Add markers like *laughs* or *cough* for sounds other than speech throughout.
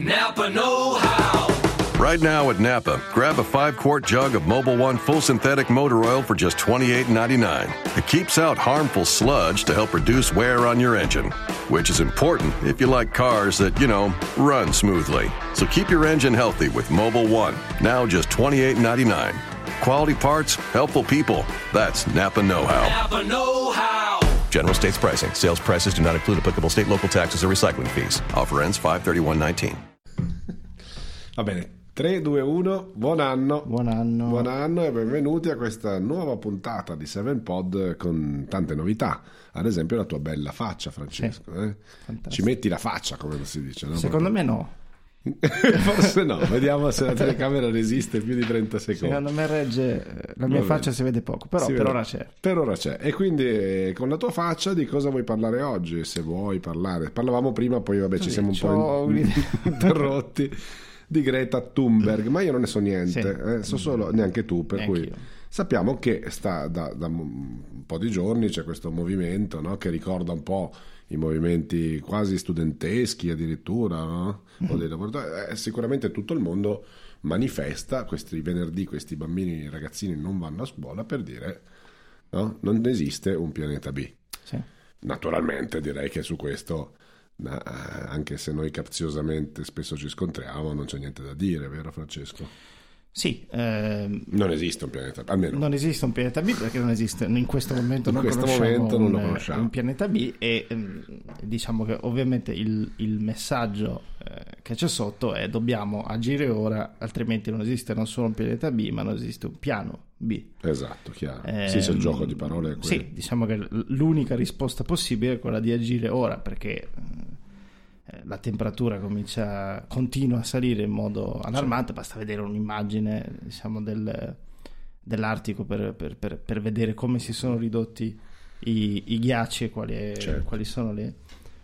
Napa Know How. Right now at Napa, grab a five quart jug of Mobile One full synthetic motor oil for just $28.99. It keeps out harmful sludge to help reduce wear on your engine, which is important if you like cars that, you know, run smoothly. So keep your engine healthy with Mobile One, now just $28.99. Quality parts, helpful people. That's Napa Know How. Napa Know How. General States pricing. Sales prices do not include applicable state, local taxes, or recycling fees. Offer ends 531.19. Va bene, 3, 2, 1, buon anno. Buon anno. Buon anno e benvenuti a questa nuova puntata di Seven Pod con tante novità. Ad esempio la tua bella faccia, Francesco. eh? fantastico. Ci metti la faccia, come si dice, no? Secondo me no. *laughs* Forse no, vediamo se la telecamera resiste più di 30 secondi. Secondo me regge. eh, La mia faccia si vede poco, però Si per vede. ora c'è. Per ora c'è. E quindi eh, con la tua faccia di cosa vuoi parlare oggi? Se vuoi parlare. Parlavamo prima, poi vabbè ci Sì, siamo un po' *laughs* interrotti *laughs* di Greta Thunberg, ma io non ne so niente, Sì. eh, so solo neanche tu, per Neanche cui io. sappiamo che sta da, da un po' di giorni c'è questo movimento no? che ricorda un po' i movimenti quasi studenteschi addirittura, no? Dei lavoratori. Eh, sicuramente tutto il mondo manifesta questi venerdì, questi bambini, i ragazzini non vanno a scuola per dire no? non esiste un pianeta B. Sì. Naturalmente direi che su questo, eh, anche se noi capziosamente spesso ci scontriamo, non c'è niente da dire, vero Francesco? Sì, ehm, Non esiste un pianeta B, almeno non esiste un pianeta B perché non esiste in questo momento, In non, questo conosciamo momento non un, lo conosciamo. un pianeta B e ehm, diciamo che ovviamente il, il messaggio eh, che c'è sotto è dobbiamo agire ora altrimenti non esiste non solo un pianeta B ma non esiste un piano B. Esatto, chiaro. Ehm, sì, se il gioco di parole è quello. Sì, diciamo che l'unica risposta possibile è quella di agire ora perché eh, la temperatura comincia, continua a salire in modo allarmante, basta vedere un'immagine diciamo, del- dell'Artico per, per- per- per vedere come si sono ridotti i, i ghiacci e quali, Certo. quali sono le...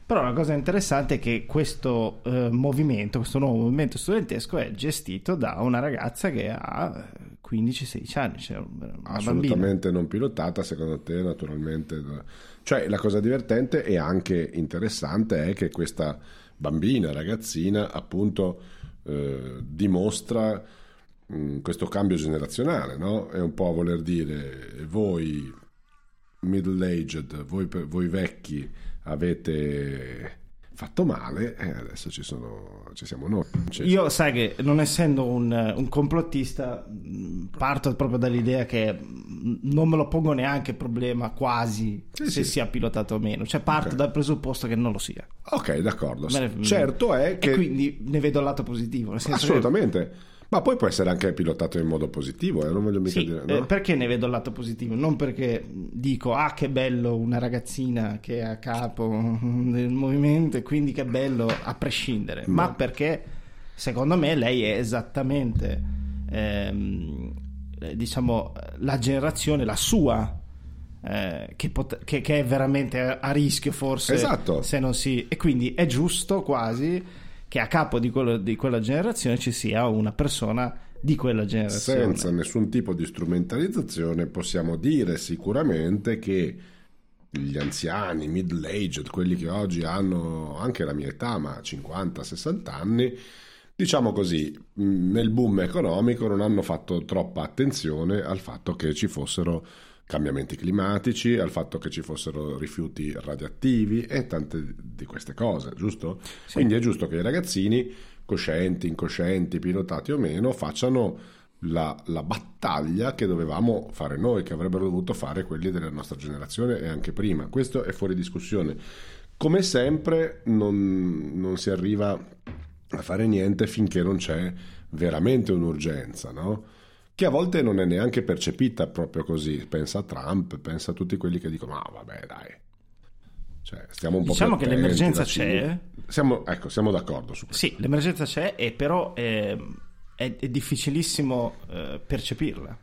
Però la cosa interessante è che questo eh, movimento, questo nuovo movimento studentesco è gestito da una ragazza che ha eh, 15-16 anni, cioè una bambina. Assolutamente non pilotata, secondo te, naturalmente. Cioè, la cosa divertente e anche interessante è che questa bambina, ragazzina, appunto, eh, dimostra mh, questo cambio generazionale, no? È un po' a voler dire, voi middle-aged, voi, voi vecchi avete fatto male e adesso ci, sono, ci siamo noi. Cioè, Io sai che non essendo un, un complottista parto proprio dall'idea che mh, non me lo pongo neanche problema quasi Sì, se sì. sia pilotato o meno, cioè parto Ok. dal presupposto che non lo sia. Ok, d'accordo. Ne- Certo è che... E quindi ne vedo il lato positivo, senso che- Assolutamente. Ma poi può essere anche pilotato in modo positivo, eh, non voglio mica Sì, dire. eh, no? perché ne vedo il lato positivo? Non perché dico ah che bello una ragazzina che è a capo *laughs* del movimento e quindi che bello a prescindere, ma perché secondo me lei è esattamente ehm, eh, diciamo la generazione, la sua eh, che, pot- che- che è veramente a, a rischio forse Esatto. se non si e quindi è giusto quasi che a capo di, quello- di quella generazione ci sia una persona di quella generazione. Senza nessun tipo di strumentalizzazione possiamo dire sicuramente che gli anziani, middle-aged, quelli che oggi hanno anche la mia età, ma 50-60 anni, diciamo così, nel boom economico non hanno fatto troppa attenzione al fatto che ci fossero cambiamenti climatici, al fatto che ci fossero rifiuti radioattivi e tante di queste cose, giusto? Quindi è giusto che i ragazzini, coscienti, incoscienti, pilotati o meno, facciano la, la battaglia che dovevamo fare noi, che avrebbero dovuto fare quelli della nostra generazione e anche prima. Questo è fuori discussione. Come sempre non, non si arriva a fare niente finché non c'è veramente un'urgenza, no? Che a volte non è neanche percepita proprio così. Pensa a Trump, pensa a tutti quelli che dicono: Ma vabbè, dai. Cioè, stiamo un po' Diciamo che l'emergenza c'è. Siamo, ecco, siamo d'accordo su questo. Sì, l'emergenza c'è, e però eh, è, è difficilissimo eh, percepirla.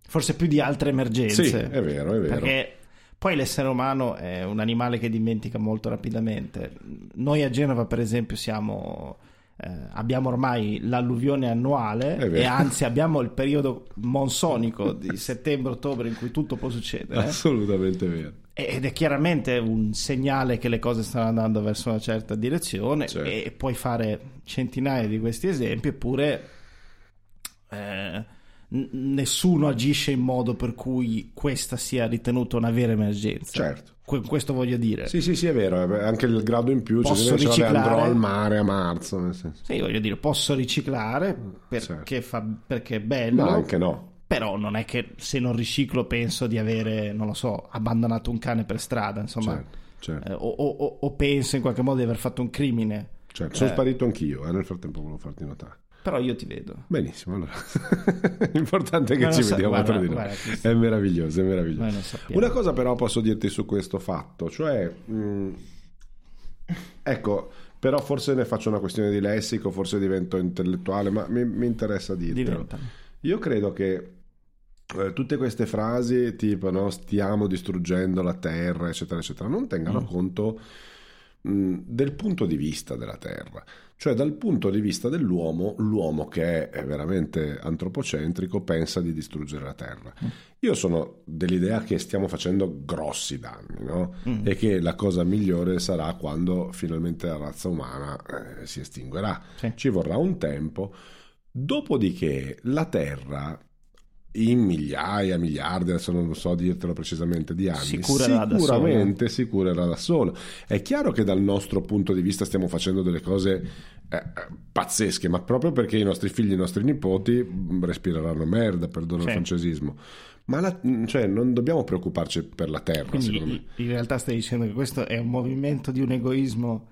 Forse più di altre emergenze. Sì, è vero, è vero. Perché poi l'essere umano è un animale che dimentica molto rapidamente. Noi a Genova, per esempio, siamo. Eh, abbiamo ormai l'alluvione annuale e anzi abbiamo il periodo monsonico di *laughs* settembre-ottobre in cui tutto può succedere. Assolutamente vero. ed è chiaramente un segnale che le cose stanno andando verso una certa direzione Certo. e puoi fare centinaia di questi esempi eppure eh, nessuno agisce in modo per cui questa sia ritenuta una vera emergenza Certo. Que- questo voglio dire Sì, sì, sì, è vero, è anche il grado in più, cioè, Posso vabbè, riciclare? andrò al mare a marzo, nel senso. Sì, voglio dire, posso riciclare perché, Certo. fa, perché è bello, No, anche no. però non è che se non riciclo penso di avere, non lo so, abbandonato un cane per strada, insomma, Certo, certo, Eh, o, o- o penso in qualche modo di aver fatto un crimine, certo. Sono eh. sparito anch'io, eh, nel frattempo volevo farti notare. Però io ti vedo. Benissimo, allora. *laughs* L'importante è che ci sa- vediamo guarda, tra di noi. guarda. È meraviglioso, è meraviglioso. Una cosa però posso dirti su questo fatto, cioè... mh, ecco, però forse ne faccio una questione di lessico, forse divento intellettuale, ma mi, mi interessa dirtelo. Diventano. Io credo che eh, tutte queste frasi tipo no, stiamo distruggendo la terra, eccetera, eccetera, non tengano Mm. conto del punto di vista della terra. Cioè dal punto di vista dell'uomo, l'uomo che è veramente antropocentrico pensa di distruggere la terra. Mm. Io sono dell'idea che stiamo facendo grossi danni, no? Mm. E che la cosa migliore sarà quando finalmente la razza umana eh, si estinguerà. Sì. Ci vorrà un tempo. Dopodiché la Terra in migliaia, miliardi, adesso non so dirtelo precisamente, di anni, Si curerà sicuramente si curerà da solo. È chiaro che dal nostro punto di vista stiamo facendo delle cose eh, eh, pazzesche, ma proprio perché i nostri figli i nostri nipoti mh, respireranno merda, perdono il Sì. francesismo. Ma la- mh, cioè, non dobbiamo preoccuparci per la Terra, secondo me. Quindi in realtà stai dicendo che questo è un movimento di un egoismo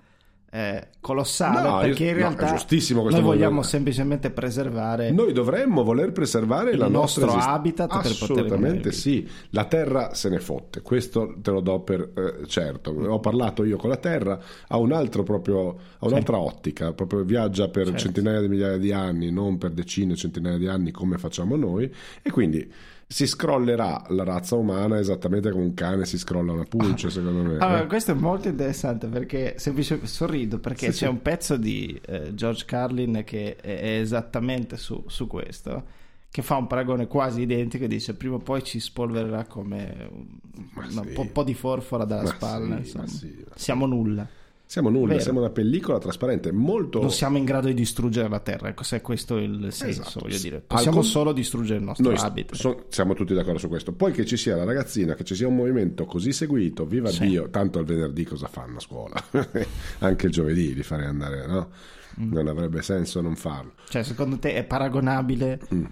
eh, colossale No, perché in no, realtà questo noi vogliamo movimento. semplicemente preservare Noi dovremmo voler preservare Il la nostra nostro esist- habitat per poter Assolutamente sì. La terra se ne fotte, questo te lo do per eh, certo. Ho parlato io con la terra, ha un altro proprio, ha un'altra ottica, proprio viaggia per Certo. centinaia di migliaia di anni, non per decine, centinaia di anni come facciamo noi e quindi si scrollerà la razza umana esattamente come un cane si scrolla una pulce, secondo me. Allora, eh. questo è molto interessante perché semplicemente sorrido perché Sì, c'è sì. un pezzo di eh, George Carlin che è, è esattamente su, su questo, che fa un paragone quasi identico e dice prima o poi ci spolvererà come un sì. po', po' di forfora dalla Ma spalla. Siamo nulla. Siamo nulla, Vero. siamo una pellicola trasparente molto Non siamo in grado di distruggere la Terra, ecco se è questo il senso, Esatto. voglio dire. Possiamo con- solo distruggere il nostro Noi habitat. so- siamo tutti d'accordo su questo. Poi che ci sia la ragazzina, che ci sia un movimento così seguito, viva Sì. Dio, tanto il venerdì cosa fanno a scuola? *laughs* Anche il giovedì li farei andare, no? Mm. Non avrebbe senso non farlo. Cioè, secondo te è paragonabile Mm.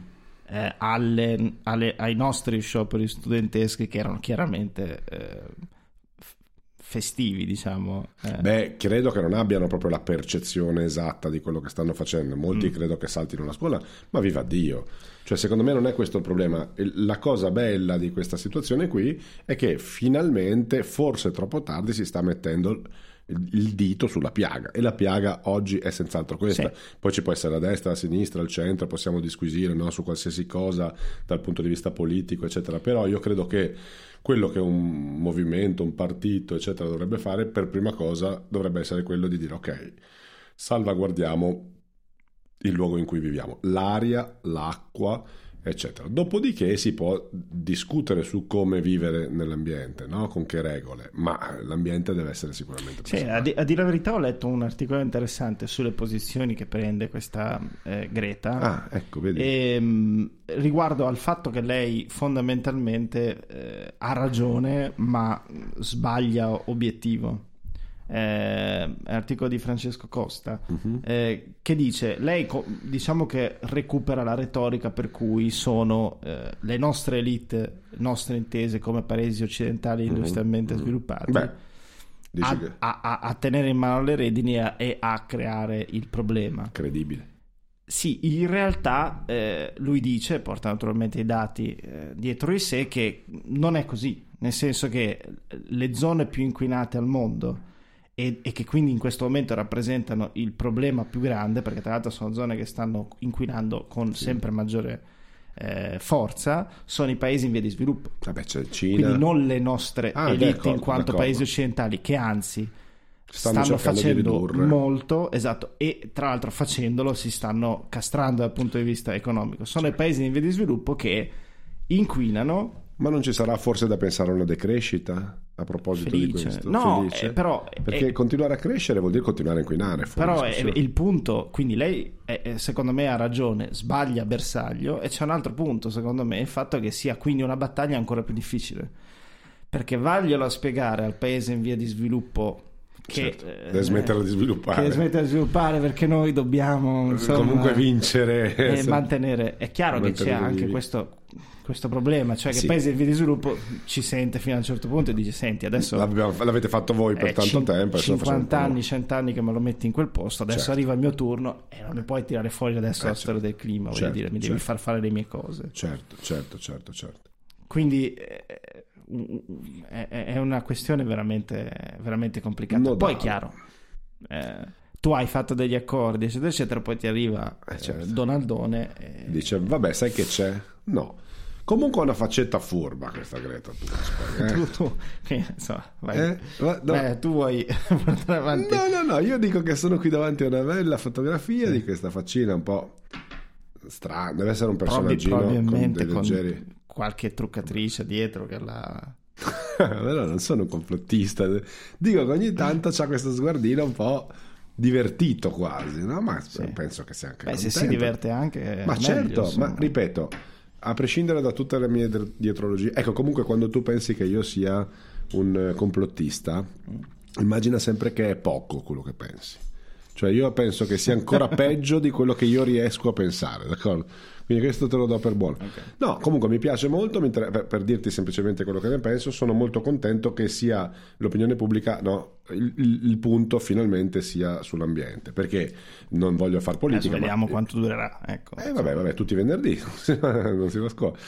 eh, alle- alle- ai nostri scioperi studenteschi che erano chiaramente eh, festivi, diciamo? eh. Beh, credo che non abbiano proprio la percezione esatta di quello che stanno facendo. Mm. Molti credo che saltino la scuola, ma viva Dio. Cioè, secondo me non è questo il problema. La cosa bella di questa situazione qui è che finalmente, forse troppo tardi, si sta mettendo il- dito sulla piaga e la piaga oggi è senz'altro questa. Poi ci può essere la destra, la sinistra, il centro, possiamo disquisire no, su qualsiasi cosa dal punto di vista politico, eccetera. Però io credo che quello che un movimento, un partito, eccetera, dovrebbe fare per prima cosa dovrebbe essere quello di dire ok, salvaguardiamo il luogo in cui viviamo, l'aria, l'acqua, eccetera. Dopodiché si può discutere su come vivere nell'ambiente, no? con che regole, ma l'ambiente deve essere sicuramente Sì, a, di- a dire la verità ho letto un articolo interessante sulle posizioni che prende questa eh, Greta Ah, ecco, vedi. ehm, riguardo al fatto che lei fondamentalmente eh, ha ragione ma sbaglia obiettivo. Eh, articolo di Francesco Costa Mhm. eh, che dice lei co- diciamo che recupera la retorica per cui sono eh, le nostre elite nostre intese come paesi occidentali industrialmente mhm. sviluppati Beh, a, che a- a- a tenere in mano le redini e a, e a creare il problema. credibile. Sì, in realtà eh, lui dice, porta naturalmente i dati eh, dietro di sé, che non è così, nel senso che le zone più inquinate al mondo e, e che quindi in questo momento rappresentano il problema più grande, perché tra l'altro sono zone che stanno inquinando con sempre maggiore eh, forza, sono i paesi in via di sviluppo. Vabbè, c'è il Cina. Quindi non le nostre Ah, elite d'accordo, in quanto d'accordo. paesi occidentali, che anzi Stanno stanno, facendo molto, esatto, e tra l'altro facendolo si stanno castrando dal punto di vista economico. Sono i paesi in via di sviluppo che inquinano. Ma non ci sarà forse da pensare a una decrescita? A proposito Felice. di questo, No, eh, però- perché eh, continuare a crescere vuol dire continuare a inquinare. Però discussione. il punto, quindi lei eh, eh, secondo me ha ragione, sbaglia bersaglio e c'è un altro punto secondo me, il fatto che sia quindi una battaglia ancora più difficile. Perché vaglielo a spiegare al paese in via di sviluppo che Certo, eh, deve smettere di sviluppare. che deve smettere di sviluppare perché noi dobbiamo insomma, Comunque vincere. e Se- mantenere. È chiaro che c'è anche vivi. questo, questo problema, cioè che Sì. paese in via di sviluppo ci sente fino a un certo punto e dice senti adesso L'avete fatto voi per tanto cin- tempo. adesso lo facciamo 50 noi. anni, 100 anni che me lo metti in quel posto, adesso Certo. arriva il mio turno e non mi puoi tirare fuori adesso Eh, la storia del clima, voglio certo, dire, mi devi certo. far fare le mie cose. Certo, certo, certo, certo. Quindi eh, è, una questione veramente, veramente complicata. Nodale. Poi è chiaro, eh, tu hai fatto degli accordi, eccetera, eccetera, poi ti arriva Eh, eh, certo. Donaldone e- Dice, vabbè, sai che c'è? No. Comunque ha una faccetta furba questa Greta Thunberg. tu, Eh? *laughs* tu- che, insomma, vai. Eh? No. Beh, tu vuoi *laughs* portare avanti No, no, no, io dico che sono qui davanti a una bella fotografia di questa faccina un po' strana. Deve essere un probabi- personaggino con dei con, leggeri... qualche truccatrice dietro che la... *laughs* Però non sono un complottista. Dico che ogni tanto c'ha questo sguardino un po' divertito quasi, no? Ma penso che sia anche Beh, se si contento. diverte anche... Ma meglio, certo, insomma. ma ripeto, a prescindere da tutte le mie dietrologie, ecco, comunque quando tu pensi che io sia un eh, complottista, immagina sempre che è poco quello che pensi. Cioè io penso che sia ancora *laughs* peggio di quello che io riesco a pensare, d'accordo? Quindi questo te lo do per buono. No, comunque mi piace molto, per, per dirti semplicemente quello che ne penso, sono molto contento che sia l'opinione pubblica, no, il, il- punto finalmente sia sull'ambiente, perché non voglio far politica. Adesso ma- vediamo quanto durerà. Ecco. eh vabbè, vabbè, tutti i venerdì, *laughs* non si nasconde.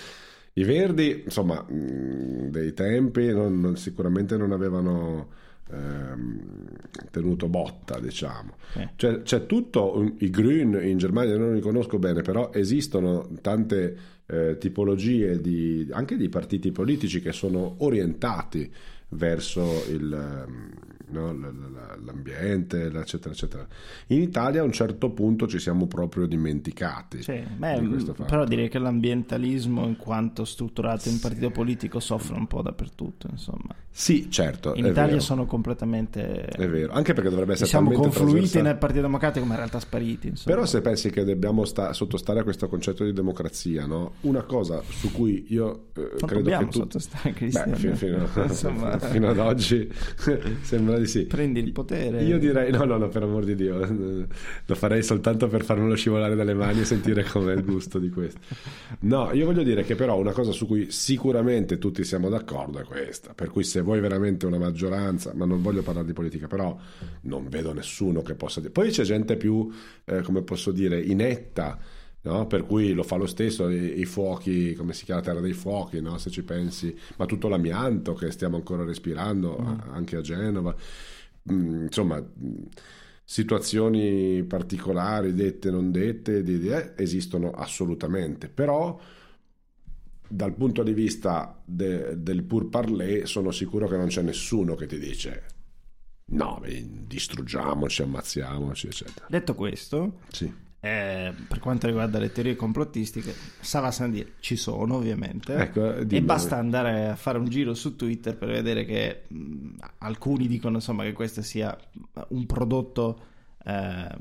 I Verdi, insomma, dei tempi non- non- sicuramente non avevano tenuto botta, diciamo. Sì. Cioè, c'è tutto, i Grün in Germania non li conosco bene, però esistono tante eh, tipologie di, anche di partiti politici che sono orientati verso il, ehm, no, l'ambiente, eccetera, eccetera. In Italia a un certo punto ci siamo proprio dimenticati Sì, beh, di però direi che l'ambientalismo in quanto strutturato in partito politico soffre un po' dappertutto, insomma. Sì, certo, In Italia vero, sono completamente è vero, anche perché dovrebbe essere diciamo talmente confluiti nel Partito Democratico ma in realtà spariti, insomma. Però se pensi che dobbiamo sta- sottostare a questo concetto di democrazia, no? una cosa su cui io eh, non credo dobbiamo che tu... sottostare Beh, Cristiano. fino, fino- *laughs* *laughs* Insomma, fino ad oggi *laughs* sembra di sì. prendi il potere. Io direi, no, no, no, per amor di Dio, lo farei soltanto per farmelo scivolare dalle mani e sentire com'è il gusto di questo. No, io voglio dire che però una cosa su cui sicuramente tutti siamo d'accordo è questa, per cui se vuoi veramente una maggioranza, ma non voglio parlare di politica, però non vedo nessuno che possa dire. Poi c'è gente più, eh, come posso dire, inetta. No? Per cui lo fa lo stesso, i, i fuochi, come si chiama, terra dei fuochi, no? se ci pensi, ma tutto l'amianto che stiamo ancora respirando a- anche a Genova, Mm, insomma, mm, situazioni particolari, dette non dette, di- di- eh, esistono assolutamente, però dal punto di vista de- del pur parler sono sicuro che non c'è nessuno che ti dice no, distruggiamoci, ammazziamoci, eccetera. Detto questo, Sì. eh, per quanto riguarda le teorie complottistiche, Sava Sandir ci sono ovviamente Ecco, e dimmi. basta andare a fare un giro su Twitter per vedere che mh, alcuni dicono insomma che questo sia un prodotto eh,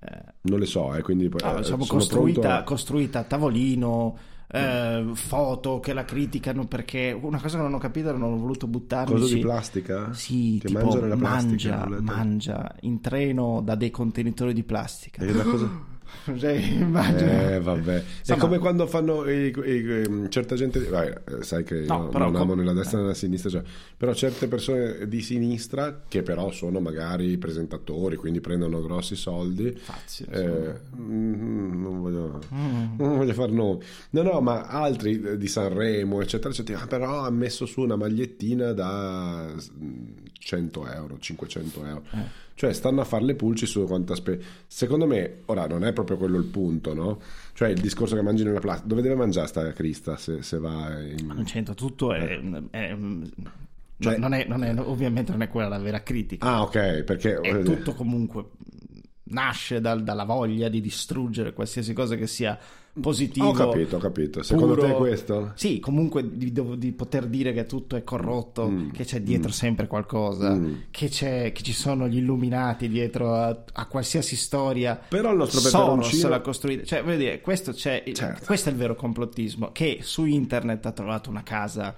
eh, Non le so, eh, quindi Ah, eh, diciamo, costruita, pronto costruita a tavolino, eh, foto che la criticano perché una cosa che non ho capito non ho voluto buttarmi. Cosa di plastica? Sì, Che tipo mangiano la plastica, mangia, mangia in treno da dei contenitori di plastica. E la cosa- *laughs* *laughs* Cioè, immagina. Eh, vabbè. È Insomma- come quando fanno i- i- i- certa gente. vai, eh, sai che No, io non com- amo né la destra né la sinistra, cioè, però certe persone di sinistra che però sono magari presentatori, quindi prendono grossi soldi. Fazzi, eh, mm, non voglio, non voglio far nomi. No, no, ma altri eh, di Sanremo, eccetera, eccetera. Ah, però ha messo su una magliettina da mm, 100 euro, 500 euro. Eh. Cioè, stanno a fare le pulci su quanta spe... Secondo me, ora non è proprio quello il punto, no? Cioè, il discorso che mangi nella plastica. Dove deve mangiare sta Crista se, se va in... Non c'entra tutto, è, è- Cioè- non è, non è- ovviamente non è quella la vera critica. Ah, ok, perché... è tutto comunque nasce dal- dalla voglia di distruggere qualsiasi cosa che sia positivo. Ho capito, ho capito. Secondo puro. te è questo? Sì, comunque di, di poter dire che tutto è corrotto, Mm. che c'è dietro sempre qualcosa, che, c'è, che ci sono gli illuminati dietro a, a qualsiasi storia. Però il nostro peperoncino- l'ha costruita. Cioè, voglio dire, questo, c'è, Certo. questo è il vero complottismo, che su internet ha trovato una casa...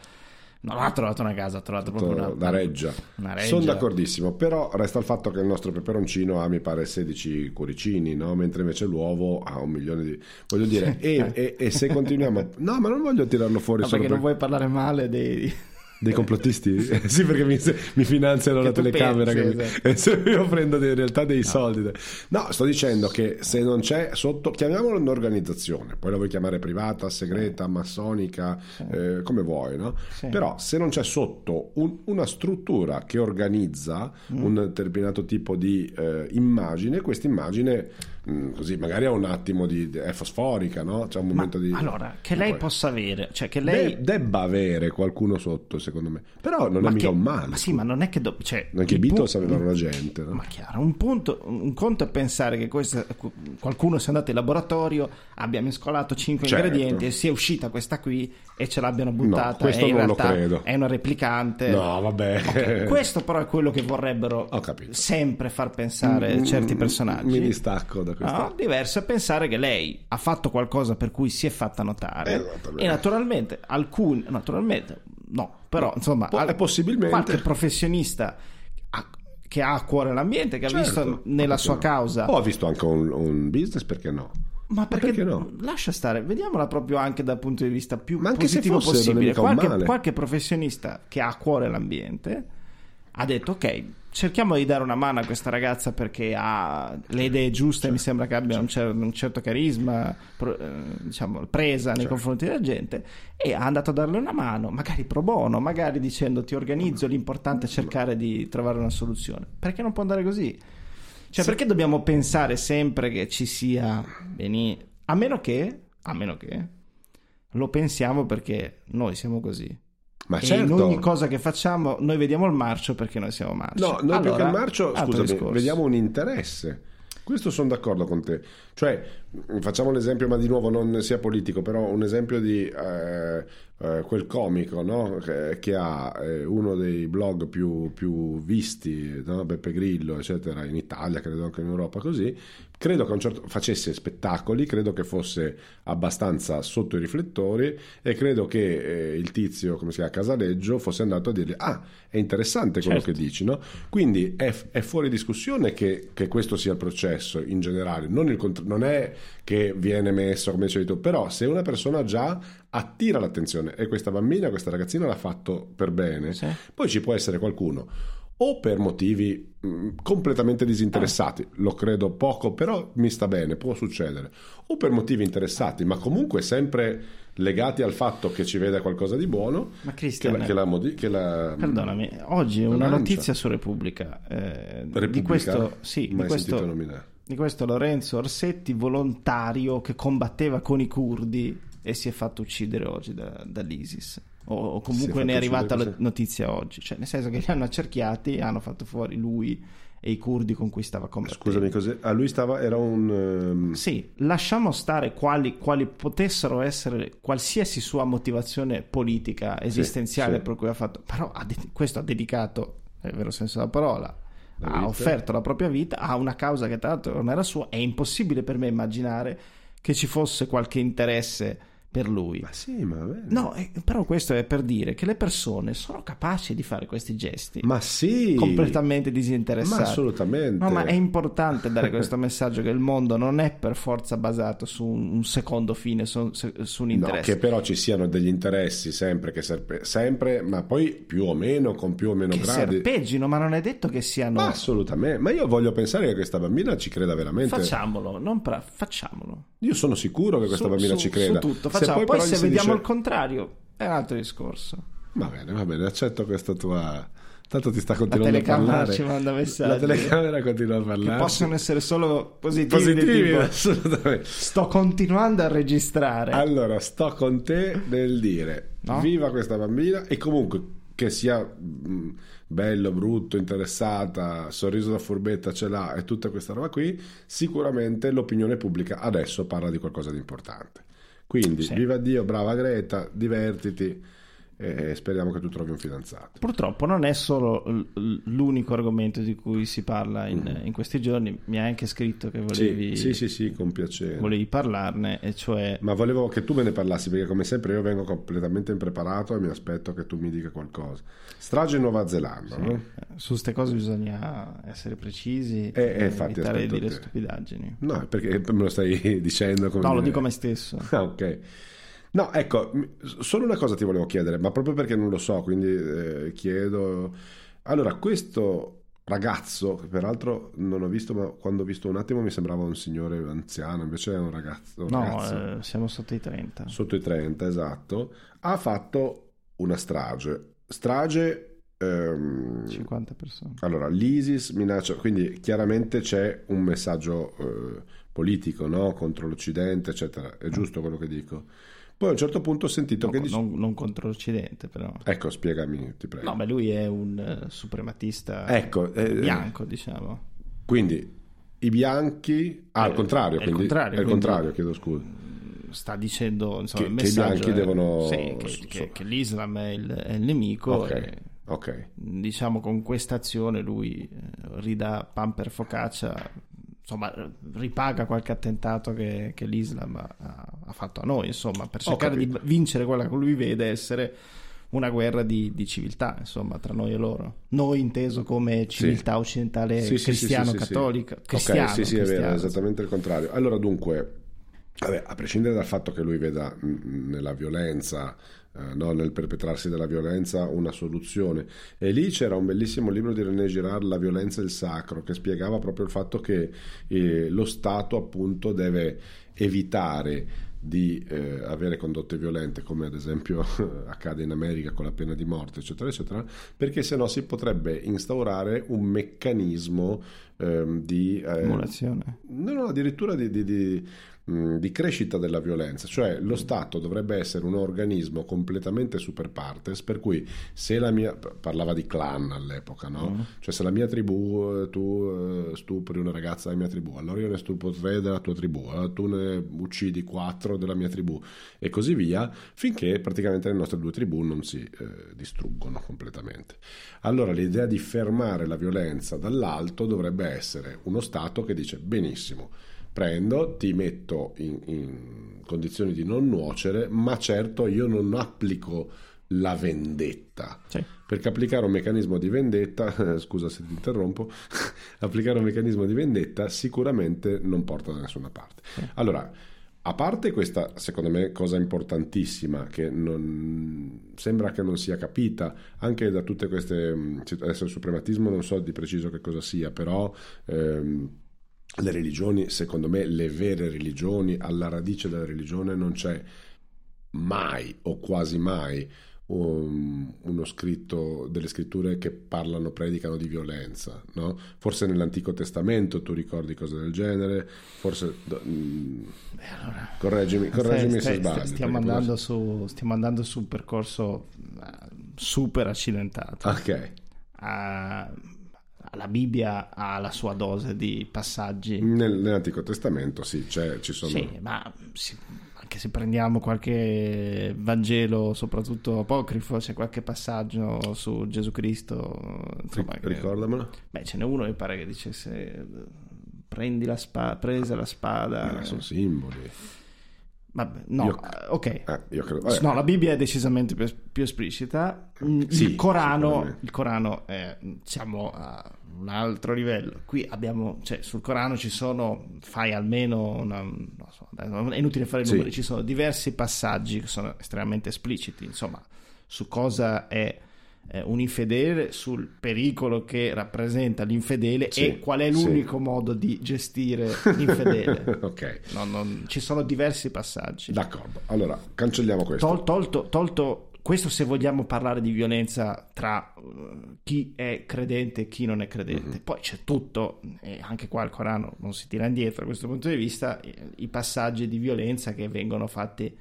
Non ha trovato una casa, ha trovato proprio una, da reggia. una reggia. Sono d'accordissimo, però resta il fatto che il nostro peperoncino ha mi pare 16 cuoricini, no? mentre invece l'uovo ha un milione di... Voglio dire, *laughs* e, e- e se continuiamo... No, ma non voglio tirarlo fuori No, perché per... non vuoi parlare male dei... dei complottisti? *laughs* *laughs* sì, perché mi, mi finanziano la telecamera pensi, che esatto. *laughs* io prendo in realtà dei soldi. No, sto dicendo che se non c'è sotto, chiamiamolo un'organizzazione, poi la vuoi chiamare privata, segreta, massonica, eh, come vuoi, no? Sì. Però se non c'è sotto un- una struttura che organizza Mm. un determinato tipo di eh, immagine, questa immagine mh, così magari ha un attimo di è fosforica, no? C'è un Ma momento di allora, che Ma lei poi- possa avere, cioè che lei... De- debba avere qualcuno sotto, secondo me. Però non ma è mica che- un male. Ma sì, ma non è che... do- cioè, Anche i Beatles pu- avevano gente, no? Ma chiaro, un, punto, un conto è pensare che questa- qualcuno sia andato in laboratorio, abbia mescolato 5 Certo. ingredienti e sia uscita questa qui e ce l'abbiano buttata. questo e in non lo realtà credo. È una replicante. No, vabbè. Questo però è quello che vorrebbero sempre far pensare certi personaggi. Mi distacco da questa. No, diverso è pensare che lei ha fatto qualcosa per cui si è fatta notare Esattamente. e naturalmente alcuni naturalmente no però insomma Po- possibilmente- qualche professionista ha- che ha a cuore l'ambiente che ha Certo, visto nella perché sua no? causa O ha visto anche un, un business, perché no? ma perché, perché no? lascia stare vediamola proprio anche dal punto di vista più Ma anche positivo fosse, possibile qualche, qualche professionista che ha a cuore l'ambiente ha detto ok cerchiamo di dare una mano a questa ragazza perché ha le idee giuste mi sembra che abbia un, cer- un certo carisma pro- eh, diciamo presa nei confronti della gente e ha andato a darle una mano magari pro bono magari dicendo ti organizzo l'importante è cercare di trovare una soluzione. Perché non può andare così? Cioè perché dobbiamo pensare sempre che ci sia beni- a meno che a meno che lo pensiamo perché noi siamo così Ma e certo. in ogni cosa che facciamo noi vediamo il marcio perché noi siamo marci. No, noi più che Allora, il marcio, scusami, vediamo un interesse. Questo sono d'accordo con te. Cioè, facciamo l'esempio, ma di nuovo non sia politico, però un esempio di eh, eh, quel comico no? che, che ha eh, uno dei blog più, più visti, no? Beppe Grillo, eccetera, in Italia, credo anche in Europa, così. Credo che a un certo facesse spettacoli, credo che fosse abbastanza sotto i riflettori e credo che eh, il tizio, come si chiama, Casaleggio, fosse andato a dirgli ah, è interessante quello Certo. che dici, no? Quindi è, è fuori discussione che, che questo sia il processo in generale, non, il non è che viene messo come dicevi tu, però se una persona già attira l'attenzione e questa bambina, questa ragazzina l'ha fatto per bene, Sì. poi ci può essere qualcuno o per motivi mh, completamente disinteressati, lo credo poco, però mi sta bene, può succedere, o per motivi interessati, ma comunque sempre legati al fatto che ci vede qualcosa di buono, Ma che Cristian, la, che la modi- che la- perdonami, oggi la una lancia. notizia su Repubblica. eh, Repubblica? Di questo, sì, di questo, di questo Lorenzo Orsetti, volontario che combatteva con i curdi e si è fatto uccidere oggi da- dall'ISIS. O, comunque ne è arrivata la notizia oggi. Cioè, nel senso che li hanno accerchiati e hanno fatto fuori lui e i curdi con cui stava combattendo. Scusami, cos'è? Ah, lui stava, era un... ehm, Sì, lasciamo stare quali, quali potessero essere qualsiasi sua motivazione politica esistenziale sì. per cui ha fatto, però ha de- questo ha dedicato, nel vero senso della parola, La ha vita. offerto la propria vita a una causa che tra l'altro non era sua. È impossibile per me immaginare che ci fosse qualche interesse per lui. Ma sì, ma. No, eh, però questo è per dire che le persone sono capaci di fare questi gesti Ma sì! completamente disinteressati. Ma assolutamente. No, ma è importante dare questo *laughs* messaggio che il mondo non è per forza basato su un, secondo fine, su, su un No, interesse. che però ci siano degli interessi sempre, che serpe- sempre, ma poi più o meno, con più o meno Che gradi. serpeggino, ma non è detto che siano. Ma assolutamente. Ma io voglio pensare che questa bambina ci creda veramente. Facciamolo, non pra- facciamolo. Io sono sicuro che questa Su- bambina ci creda. Su tutto, Se facciamo. Poi, però se vediamo dice- il contrario, è un altro discorso. Va bene, va bene, accetto questa tua. Tanto ti sta continuando a parlare. ci manda messaggi. La telecamera continua a Che parlare. possono essere solo positivi. positivi, tipo, assolutamente. Sto continuando a registrare. Allora, sto con te nel dire No? viva questa bambina e comunque che sia mh, bello, brutto, interessata, sorriso da furbetta ce l'ha e tutta questa roba qui, sicuramente l'opinione pubblica adesso parla di qualcosa di importante. Quindi, Sì. viva Dio, brava Greta, divertiti e speriamo che tu trovi un fidanzato. Purtroppo non è solo l'unico argomento di cui si parla in, in questi giorni, mi hai anche scritto che volevi. Sì, sì, sì, con piacere. volevi parlarne, e cioè Ma volevo che tu me ne parlassi perché come sempre io vengo completamente impreparato e mi aspetto che tu mi dica qualcosa. Strage in Nuova Zelanda, no? su queste cose bisogna essere precisi Eh, e eh, infatti, evitare di dire te. stupidaggini. No, perché me lo stai *laughs* dicendo come... No, lo dico a me stesso. Ah, ok. No, ecco, solo una cosa ti volevo chiedere, ma proprio perché non lo so, quindi eh, chiedo... Allora, questo ragazzo, che peraltro non ho visto, ma quando ho visto un attimo mi sembrava un signore anziano, invece è un ragazzo, un No, ragazzo eh, siamo sotto i 30. sotto i 30, esatto, ha fatto una strage. Strage... ehm, 50 persone. allora, l'ISIS minaccia, quindi chiaramente c'è un messaggio eh, politico no? contro l'Occidente, eccetera. È giusto quello che dico. Poi a un certo punto ho sentito No, che dice... non, non contro l'Occidente, però. Ecco, spiegami, ti prego. No, ma lui è un eh, suprematista Ecco, eh, bianco, diciamo. Quindi i bianchi... Ah, al Eh, contrario, quindi... contrario, è il quindi- contrario, chiedo scusa. Sta dicendo insomma, Che- il che i messaggio bianchi è- devono- sì, che, che- che l'Islam è il, è il nemico. Ok, e, ok. diciamo con questa azione lui eh, ridà pan per focaccia. Insomma, ripaga qualche attentato che, che l'Islam ha, ha fatto a noi, insomma, per cercare di vincere quella che lui vede essere una guerra di, di civiltà, insomma, tra noi e loro. Noi inteso come civiltà occidentale Sì, sì, sì, sì, sì, cristiano-cattolica. sì. Cristiano, sì, sì, è vero, esattamente il contrario. Allora, dunque, vabbè, a prescindere dal fatto che lui veda mh, nella violenza, eh, no, nel perpetrarsi della violenza, una soluzione, e lì c'era un bellissimo libro di René Girard, La violenza e il sacro, che spiegava proprio il fatto che eh, lo Stato, appunto, deve evitare di eh, avere condotte violente come ad esempio *laughs* accade in America con la pena di morte eccetera eccetera perché sennò si potrebbe instaurare un meccanismo ehm, di eh, Simulazione. no, no, addirittura di, di- di, mh, di crescita della violenza, cioè lo Stato dovrebbe essere un organismo completamente super partes, per cui se la mia, parlava di clan all'epoca, no? Cioè se la mia tribù, eh, tu eh, stupri una ragazza della mia tribù, allora io ne stupro tre della tua tribù, allora tu ne uccidi quattro della mia tribù e così via, finché praticamente le nostre due tribù non si eh, distruggono completamente. Allora l'idea di fermare la violenza dall'alto dovrebbe essere uno Stato che dice benissimo, prendo, ti metto in, in condizioni di non nuocere, ma certo io non applico la vendetta. Sì. Perché applicare un meccanismo di vendetta, *laughs* scusa se ti interrompo, *laughs* applicare un meccanismo di vendetta sicuramente non porta da nessuna parte. Allora, a parte questa, secondo me, cosa importantissima che non, sembra che non sia capita anche da tutte queste. mh, Adesso il suprematismo non so di preciso che cosa sia, però. ehm, le religioni, secondo me, le vere religioni, alla radice della religione non c'è mai o quasi mai um, uno scritto delle scritture che parlano, predicano di violenza, no? Forse nell'Antico Testamento tu ricordi cose del genere, forse mm, correggimi, correggimi Stai- se sbaglio. stiamo, andando su, stiamo andando su un percorso eh, super accidentato. Ok, Ah, la Bibbia ha la sua dose di passaggi. Nel- nell'Antico Testamento sì, c'è, ci sono... Sì, ma sì, anche se prendiamo qualche Vangelo, soprattutto apocrifo, c'è qualche passaggio su Gesù Cristo. Insomma, Ri- che- Ricordamelo. Beh, ce n'è uno che pare che dicesse prendi la spada, prese la spada. Eh, sono simboli. Vabbè, no, Io- eh, ok. Eh, credo- vabbè. No, la Bibbia è decisamente più, più esplicita. Mm, Sì, il, Corano, il Corano è diciamo a un altro livello. Qui abbiamo, cioè, sul Corano ci sono, fai almeno una, non so, è inutile fare i Sì. numeri, ci sono diversi passaggi che sono estremamente espliciti, insomma, su cosa è eh, un infedele, sul pericolo che rappresenta l'infedele Sì, e qual è sì. l'unico modo di gestire l'infedele. *laughs* ok, No, non- ci sono diversi passaggi. d'accordo. Allora, cancelliamo questo. Tol- tolto, tolto questo se vogliamo parlare di violenza tra uh, chi è credente e chi non è credente, poi c'è tutto, e anche qua il Corano non si tira indietro da questo punto di vista, i, i passaggi di violenza che vengono fatti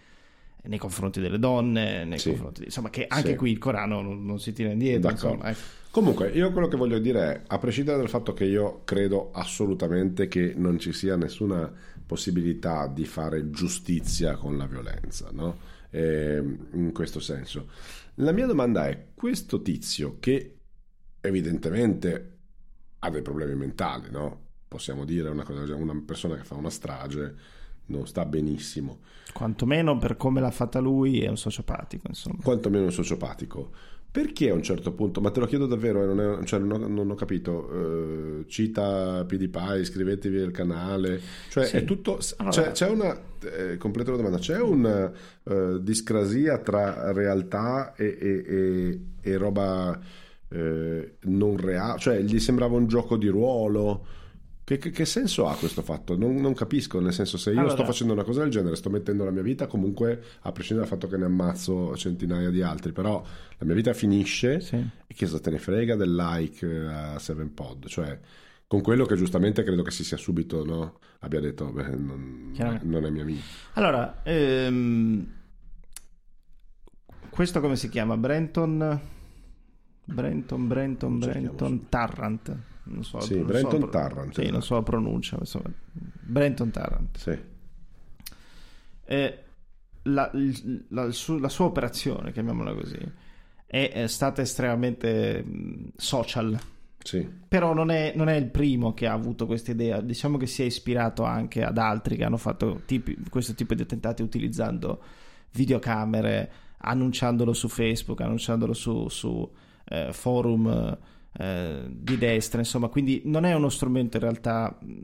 nei confronti delle donne, nei Sì. confronti di- insomma che anche Sì. qui il Corano non, non si tira indietro. Insomma, ecco. Comunque, io quello che voglio dire è, a prescindere dal fatto che io credo assolutamente che non ci sia nessuna possibilità di fare giustizia con la violenza, no? Ehm, in questo senso. La mia domanda è, questo tizio che evidentemente ha dei problemi mentali, no? Possiamo dire una cosa, una persona che fa una strage non sta benissimo. Quantomeno per come l'ha fatta lui è un sociopatico, insomma. quantomeno sociopatico. Perché a un certo punto, ma te lo chiedo davvero, eh, non, è- cioè, non ho, non ho capito, eh, cita PewDiePie, iscrivetevi al canale, cioè Sì. è tutto, Allora- c'è, c'è una, eh, completo la domanda, c'è una eh, discrasia tra realtà e, e- e- e roba eh, non reale, cioè gli sembrava un gioco di ruolo? Che, che- che senso ha questo fatto? Non, non capisco, nel senso se io Allora- sto facendo una cosa del genere, sto mettendo la mia vita comunque, a prescindere dal fatto che ne ammazzo centinaia di altri, però la mia vita finisce Sì. e che cosa te ne frega del like eh, a 7pod? Cioè, con quello che giustamente credo che si sia subito, no? Abbia detto, beh, non, non è mia amica. Allora, ehm, questo come si chiama? Brenton Brenton, Brenton, cerchiamo Brenton Tarrant. Non so, Sì, non Brenton so, Tarrant, Sì, non so la pronuncia, insomma. Brenton Tarrant. Sì, Eh, la, la- suo- la sua operazione, chiamiamola così, è, è stata estremamente mh, social. sì, Però non è, non è il primo che ha avuto questa idea. Diciamo che si è ispirato anche ad altri che hanno fatto tipi- questo tipo di attentati utilizzando videocamere, annunciandolo su Facebook, annunciandolo su, su, eh, forum eh, di destra. Insomma, quindi non è uno strumento in realtà eh,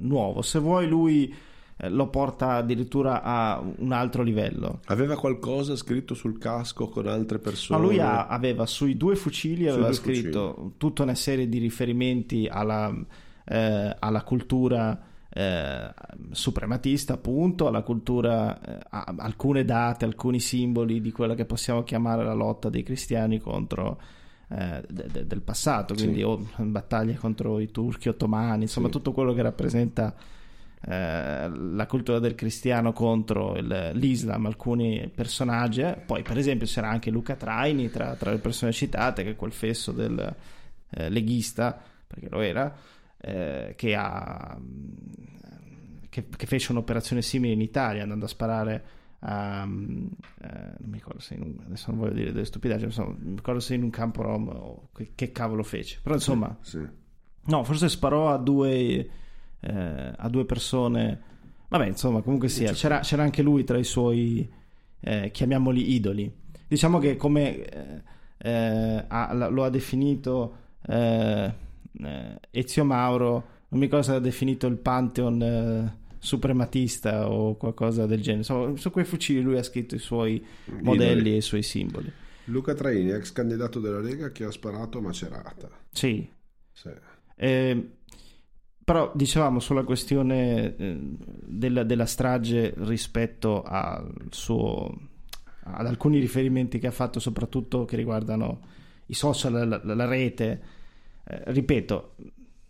nuovo. Se vuoi, lui eh, lo porta addirittura a un altro livello. Aveva qualcosa scritto sul casco con altre persone? No, lui ha- aveva sui due fucili aveva due scritto tutta una serie di riferimenti alla, eh, alla cultura eh, suprematista, appunto, alla cultura, eh, alcune date, alcuni simboli di quella che possiamo chiamare la lotta dei cristiani contro eh, de- de- del passato, Sì. quindi o battaglie contro i turchi ottomani, insomma Sì. tutto quello che rappresenta eh, la cultura del cristiano contro il- l'Islam, alcuni personaggi. eh. Poi, per esempio, c'era anche Luca Traini tra, tra le persone citate, che è quel fesso del eh, leghista, perché lo era, che, ha, che, che fece un'operazione simile in Italia, andando a sparare mm, eh, non mi ricordo se in un, adesso non voglio dire delle stupidaggini, insomma, non mi ricordo se in un campo rom o che, che cavolo fece. Però insomma. Sì. No, forse sparò a due, eh, a due persone. Vabbè, insomma, comunque sia, c'era, c'era anche lui tra i suoi, eh, chiamiamoli idoli. Diciamo che come eh, eh, ha- lo ha definito eh, Ezio Mauro, non mi ricordo se ha definito il Pantheon suprematista o qualcosa del genere. Insomma, su quei fucili lui ha scritto i suoi modelli e i suoi simboli. Luca Traini, ex candidato della Lega che ha sparato a Macerata. Sì, Sì. Eh, però dicevamo sulla questione eh, della, della strage rispetto al suo, ad alcuni riferimenti che ha fatto, soprattutto che riguardano i social, la, la rete. Eh, ripeto,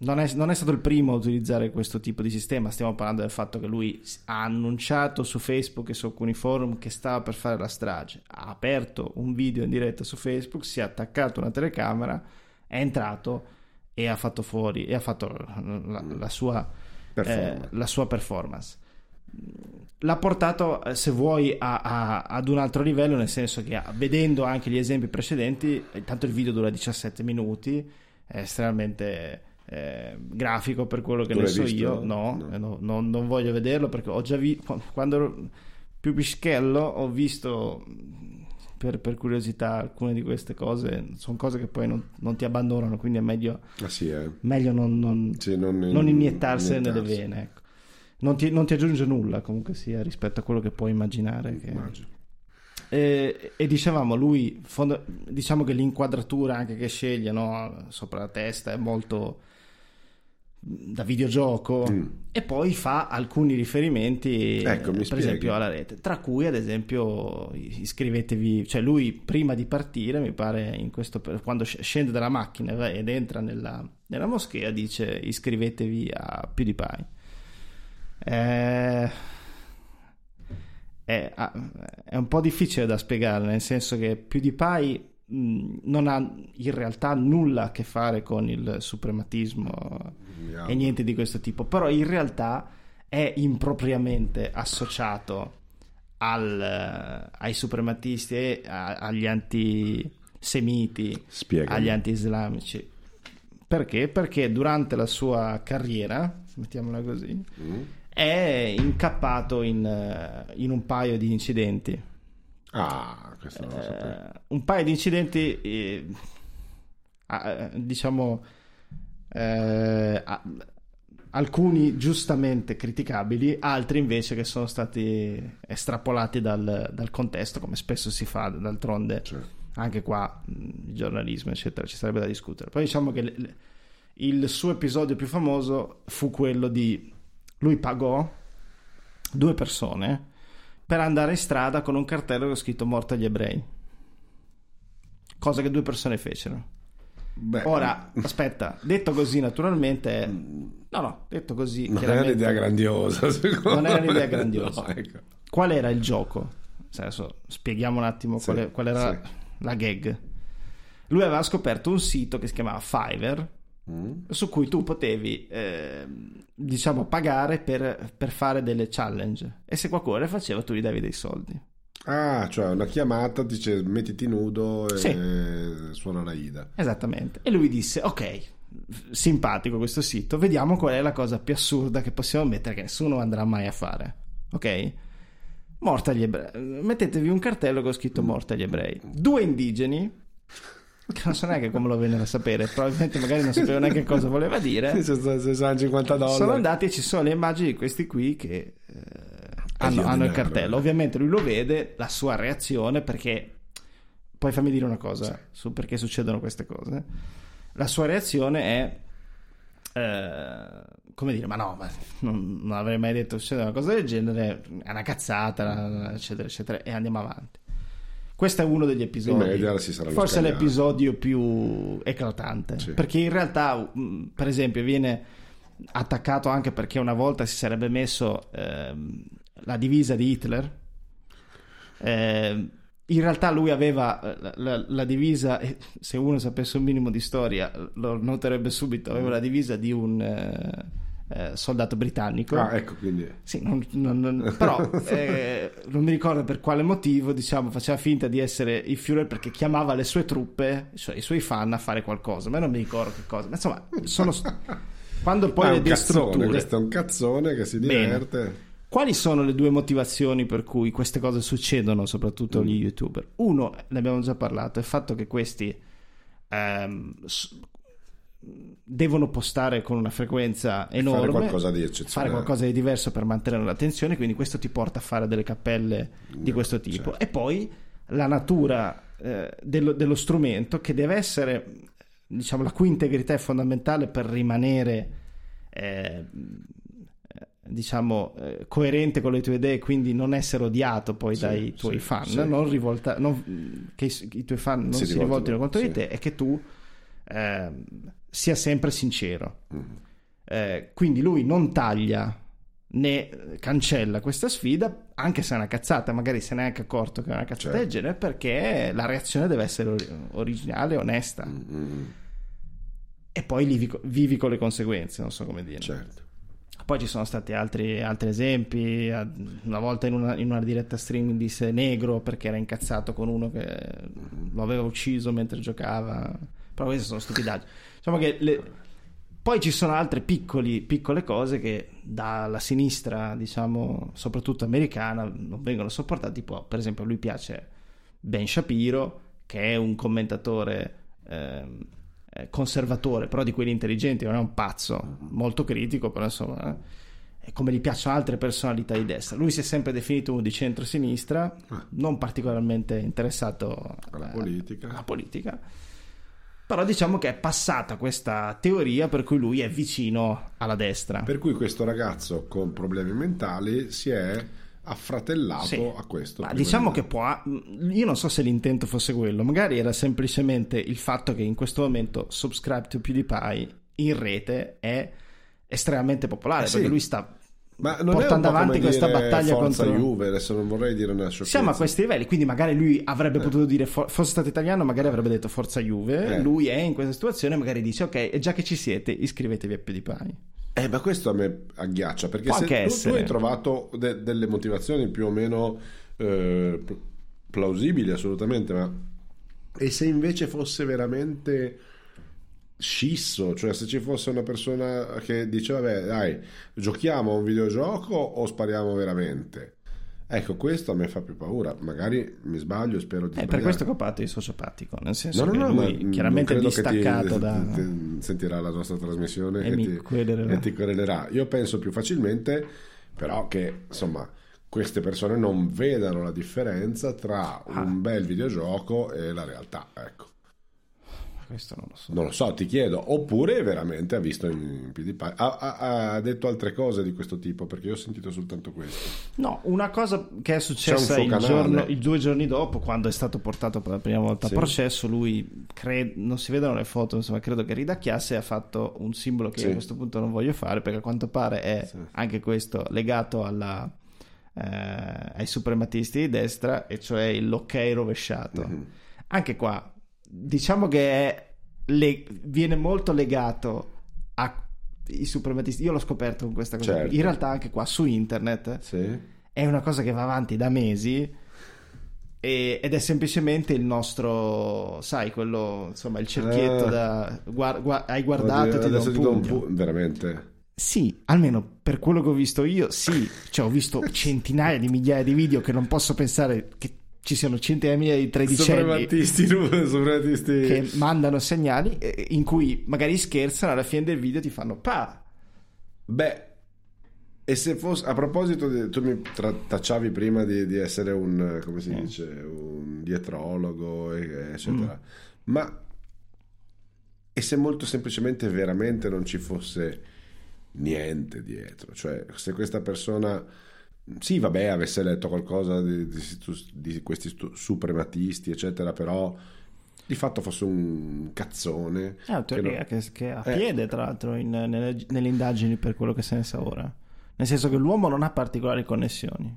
non è, non è stato il primo a utilizzare questo tipo di sistema. Stiamo parlando del fatto che lui ha annunciato su Facebook e su alcuni forum che stava per fare la strage. Ha aperto un video in diretta su Facebook, si è attaccato una telecamera, è entrato e ha fatto fuori e ha fatto la, la sua Performance. eh, la sua performance. L'ha portato, eh, se vuoi, a- a- ad un altro livello, nel senso che vedendo anche gli esempi precedenti, intanto il video dura 17 minuti, è estremamente eh, grafico per quello che Tu ne so visto? io. No, No. eh, no, non, non voglio vederlo perché ho già visto, quando ero più pischello, ho visto per, per curiosità alcune di queste cose, sono cose che poi non, non ti abbandonano, quindi è meglio, Ah sì, eh. meglio non- non, Sì, non, non iniettarsene nelle iniettarsi. vene. Ecco. Non, ti, non ti aggiunge nulla comunque sia rispetto a quello che puoi immaginare. che-. E, e dicevamo, lui, fondo- diciamo che l'inquadratura anche che sceglie no, sopra la testa è molto da videogioco Mm. e poi fa alcuni riferimenti Ecco, per spieghi. esempio alla rete tra cui ad esempio iscrivetevi cioè lui prima di partire mi pare in questo quando sc- scende dalla macchina ed entra nella, nella moschea dice iscrivetevi a PewDiePie eh, è, è un po' difficile da spiegare, nel senso che PewDiePie mh, non ha in realtà nulla a che fare con il suprematismo e niente di questo tipo, però in realtà è impropriamente associato al, eh, ai suprematisti e a- agli antisemiti, Spiegami. agli anti-islamici. Perché? Perché durante la sua carriera, mettiamola così, è incappato in, eh, in un paio di incidenti. Ah, questo non lo sapevo. Eh, un paio di incidenti, eh, eh, diciamo, eh, alcuni giustamente criticabili, altri invece che sono stati estrapolati dal, dal contesto, come spesso si fa d'altronde. Certo. Anche qua il giornalismo, eccetera, ci sarebbe da discutere. Poi diciamo che le- il suo episodio più famoso fu quello di lui pagò due persone per andare in strada con un cartello con scritto morto agli ebrei. Cosa che due persone fecero. Beh, Ora, *laughs* aspetta, detto così naturalmente, no, no, detto così non chiaramente- un'idea grandiosa, secondo Non era un'idea me. grandiosa. No, ecco. Qual era il gioco? Cioè, Adesso spieghiamo un attimo qual, è- qual era sì. la gag. Lui aveva scoperto un sito che si chiamava Fiverr, Mm. su cui tu potevi, eh, diciamo, pagare per, per fare delle challenge. E se qualcuno le faceva, tu gli davi dei soldi. Ah, cioè una chiamata dice mettiti nudo e Sì. suona la Ida. Esattamente. E lui disse: Ok, simpatico questo sito, vediamo qual è la cosa più assurda che possiamo mettere che nessuno andrà mai a fare. Ok? Morta agli ebrei. Mettetevi un cartello con scritto morta agli ebrei. Due indigeni, che non so neanche come lo vennero a sapere, probabilmente magari non sapevano neanche cosa voleva dire. 650 dollari. Sono andati e ci sono le immagini di questi qui che eh, hanno, via hanno il cartello. Ovviamente lui lo vede, la sua reazione, perché poi fammi dire una cosa su perché succedono queste cose. La sua reazione è eh, come dire, ma no, ma non, non avrei mai detto succede una cosa del genere, è una cazzata, eccetera, eccetera, e andiamo avanti. Questo è uno degli episodi. Forse l'episodio più eclatante. Sì. Perché in realtà, mh, per esempio, viene attaccato anche perché una volta si sarebbe messo ehm, la divisa di Hitler. Ehm, in realtà lui aveva eh, la, la- la divisa, e se uno sapesse un minimo di storia lo noterebbe subito, aveva la divisa di un eh, eh, soldato britannico. Ah, ecco, quindi... Sì, non- non- non- però *laughs* eh, non mi ricordo per quale motivo, diciamo, faceva finta di essere il Führer perché chiamava le sue truppe, cioè i suoi fan a fare qualcosa, ma non mi ricordo che cosa. Ma insomma, sono quando poi Ah, le un cazzone, destrutture. questo è un cazzone che si Bene. Quali sono le due motivazioni per cui queste cose succedono, soprattutto agli youtuber? Uno, ne abbiamo già parlato, è il fatto che questi ehm, devono postare con una frequenza enorme, Fare qualcosa di fare eccezionale. qualcosa di diverso per mantenere l'attenzione, quindi questo ti porta a fare delle cappelle di questo tipo. certo. E poi la natura eh, dello, dello strumento che deve essere, diciamo, la cui integrità è fondamentale per rimanere, eh, diciamo, eh, coerente con le tue idee, quindi non essere odiato poi Sì, dai tuoi sì, fan, sì. non rivolta, non- che i, tuoi fan non Si si, rivoltino, contro di te e che tu ehm, sia sempre sincero. Mm. Eh, quindi lui non taglia né cancella questa sfida, anche se è una cazzata, magari se ne è anche accorto che è una cazzata Certo. del genere, perché la reazione deve essere ori- originale, onesta. Mm, E poi vivi, vivi con le conseguenze, non so come dire. certo. Poi ci sono stati altri, altri esempi. Una volta in una, in una diretta streaming disse negro perché era incazzato con uno che lo aveva ucciso mentre giocava. Però queste sono stupidaggini. Diciamo che le- Poi ci sono altre piccoli- piccole cose che dalla sinistra, diciamo, soprattutto americana, non vengono sopportate. Tipo, per esempio, a lui piace Ben Shapiro, che è un commentatore ehm, eh, conservatore, però di quelli intelligenti, non è un pazzo, molto critico, però insomma, eh, come gli piacciono altre personalità di destra. Lui si è sempre definito uno di centro-sinistra, non particolarmente interessato Alla eh, politica. alla politica. Però diciamo che è passata questa teoria per cui lui è vicino alla destra. Per cui questo ragazzo con problemi mentali si è affratellato Sì. a questo. Ma diciamo di- che può. Io non so se l'intento fosse quello, magari era semplicemente il fatto che in questo momento Subscribe to PewDiePie in rete è estremamente popolare Eh sì. perché lui sta Ma non portando avanti questa battaglia Forza contro Juve, adesso non vorrei dire una sciocchezza. siamo a questi livelli, quindi magari lui avrebbe Eh. potuto dire, fo- fosse stato italiano, magari avrebbe detto Forza Juve. Eh. Lui è in questa situazione, magari dice: Ok, già che ci siete, iscrivetevi a PewDiePie. Eh, ma questo a me agghiaccia perché Può se tu, tu essere. hai trovato de- delle motivazioni più o meno eh, pl- plausibili, assolutamente, ma e se invece fosse veramente scisso, cioè se ci fosse una persona che dice vabbè dai giochiamo a un videogioco o spariamo veramente ecco questo a me fa più paura magari mi sbaglio spero di È per sbagliare. questo che ho parlato di sociopatico, nel senso No, no, che no, lui chiaramente che ti- distaccato da... ti- sentirà la nostra trasmissione E e, ti, querelerà. e ti querelerà. Io penso più facilmente, però, che insomma queste persone non vedano la differenza tra Ah. un bel videogioco e la realtà. Ecco, Questo non lo so. non lo so, ti chiedo. Oppure veramente ha visto in PewDiePie. Ha, ha- ha detto altre cose di questo tipo perché io ho sentito soltanto questo. No, una cosa che è successa il, giorno, il due giorni dopo, quando è stato portato per la prima volta Sì. a processo, lui cre- non si vedono le foto, insomma, credo che ridacchiasse e ha fatto un simbolo che Sì. a questo punto non voglio fare perché a quanto pare è Sì. anche questo legato alla, eh, ai suprematisti di destra, e cioè l'ok rovesciato. Mhm. Anche qua, diciamo che è le- viene molto legato ai suprematisti. Io l'ho scoperto con questa cosa. Certo. In realtà, anche qua su internet Sì? è una cosa che va avanti da mesi. e- ed è semplicemente il nostro, sai, quello insomma, il cerchietto Ah. da guar- gua- hai guardato, ti do Adesso un ti do un pu- veramente. Sì, almeno per quello che ho visto io, sì. Cioè, ho visto *laughs* centinaia di migliaia di video che non posso pensare che ci siano centinaia di tredicenni Suprematisti, suprematisti. *laughs* che mandano segnali eh, in cui magari scherzano alla fine del video ti fanno pa. Beh, e se fosse a proposito, di- tu mi tacciavi prima di, di essere un eh, come si Eh. dice, un dietrologo, eccetera, Mm. ma e se molto semplicemente veramente non ci fosse niente dietro, cioè se questa persona sì, vabbè, avesse letto qualcosa di, di- di questi stu- suprematisti, eccetera, però di fatto fosse un cazzone. È una che teoria non- che, che ha Eh. piede, tra l'altro, in- nelle, nelle indagini per quello che se ne sa ora. Nel senso che l'uomo non ha particolari connessioni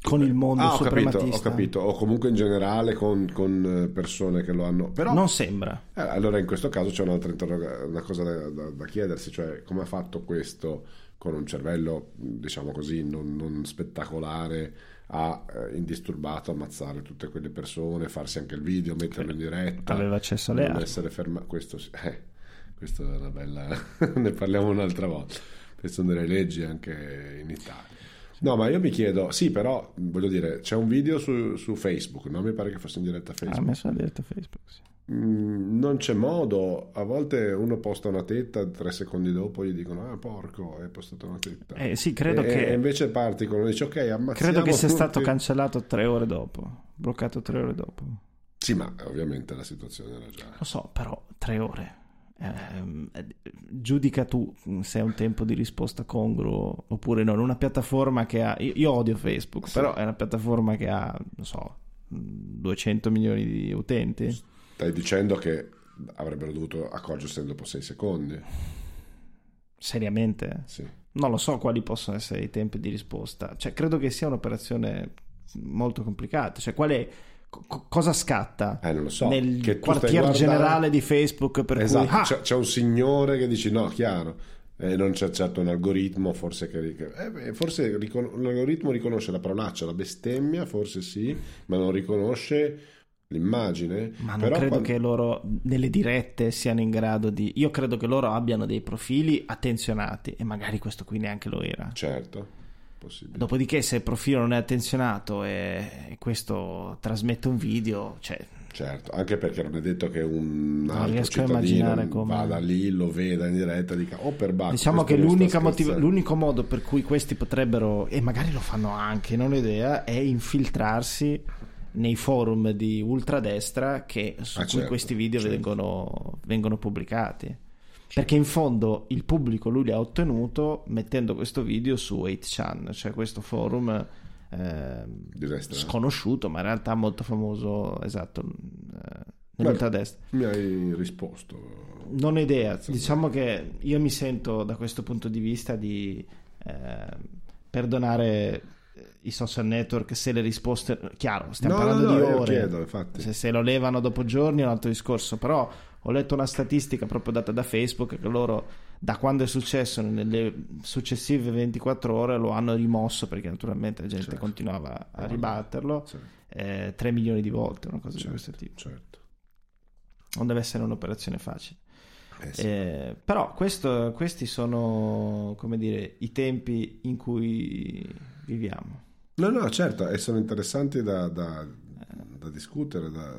con il mondo Ah, ho capito, ho capito, o comunque in generale con, con, eh, persone che lo hanno. Però, Non sembra. eh, allora in questo caso c'è un'altra interroga- una cosa da, da- da chiedersi, cioè come ha fatto questo con un cervello, diciamo così, non, non spettacolare, a eh, indisturbato ammazzare tutte quelle persone, farsi anche il video, metterlo in diretta, Aveva accesso alle armi. essere fermato. Questo, eh, questo è una bella. *laughs* ne parliamo un'altra volta. Queste sono delle leggi anche in Italia. No, ma io mi chiedo, sì, però voglio dire, c'è un video su, su Facebook, non mi pare che fosse in diretta a Ha Facebook. messo la diretta Facebook, sì. Mm, non c'è modo, a volte uno posta una tetta, tre secondi dopo gli dicono, ah, porco, hai postato una tetta. Eh, sì, credo e, che- e invece parti con dici, ok, ammazziamo Credo che sia tutti. stato cancellato tre ore dopo. Bloccato tre ore dopo. Sì, ma ovviamente la situazione era già... Lo so, però tre ore. Ehm, eh, giudica tu se è un tempo di risposta congruo oppure no. Una piattaforma che ha. Io, io odio Facebook, Sì. però è una piattaforma che ha, non so, 200 milioni di utenti. Stai dicendo che avrebbero dovuto accorgersi dopo sei secondi? Seriamente? Sì. Non lo so quali possono essere i tempi di risposta. Cioè, credo che sia un'operazione molto complicata. Cioè, qual è. co- cosa scatta Eh, non lo so. nel Che quartier guardando- generale di Facebook per esatto, cui ah, c'è, c'è un signore che dici no, chiaro, eh, non c'è certo un algoritmo, forse che eh, forse ricon- l'algoritmo riconosce la parolaccia, la bestemmia, forse sì, ma non riconosce l'immagine. Ma non credo quando- che loro nelle dirette siano in grado di. Io credo che loro abbiano dei profili attenzionati e magari questo qui neanche lo era. Certo, possibile. Dopodiché, se il profilo non è attenzionato e, questo trasmette un video, cioè, Certo, anche perché non è detto che un Non altro cittadino come- vada lì, lo veda in diretta e dica oh per bacco, diciamo che motiv- scherzando." l'unico modo per cui questi potrebbero, e magari lo fanno anche, non ho idea, è infiltrarsi nei forum di ultradestra che, su Ah, cui certo, questi video certo. vengono, vengono pubblicati. Perché in fondo il pubblico lui li ha ottenuto mettendo questo video su 8chan, cioè questo forum destra. sconosciuto, ma in realtà molto famoso, esatto, eh, nell'ultradestra. Mi hai risposto. Non ho idea, diciamo che io mi sento da questo punto di vista di eh, perdonare i social network se le risposte chiaro stiamo No, parlando no, di no, io ore chiedo, se, se lo levano dopo giorni è un altro discorso però ho letto una statistica proprio data da Facebook che loro da quando è successo nelle successive 24 ore lo hanno rimosso perché naturalmente la gente Certo. continuava a ribatterlo Sì, eh, 3 milioni di volte una cosa di certo, questo tipo certo. non deve essere un'operazione facile Eh sì. eh, però questo- questi sono, come dire, i tempi in cui viviamo. No, no, certo, e sono interessanti da, da- da discutere, da,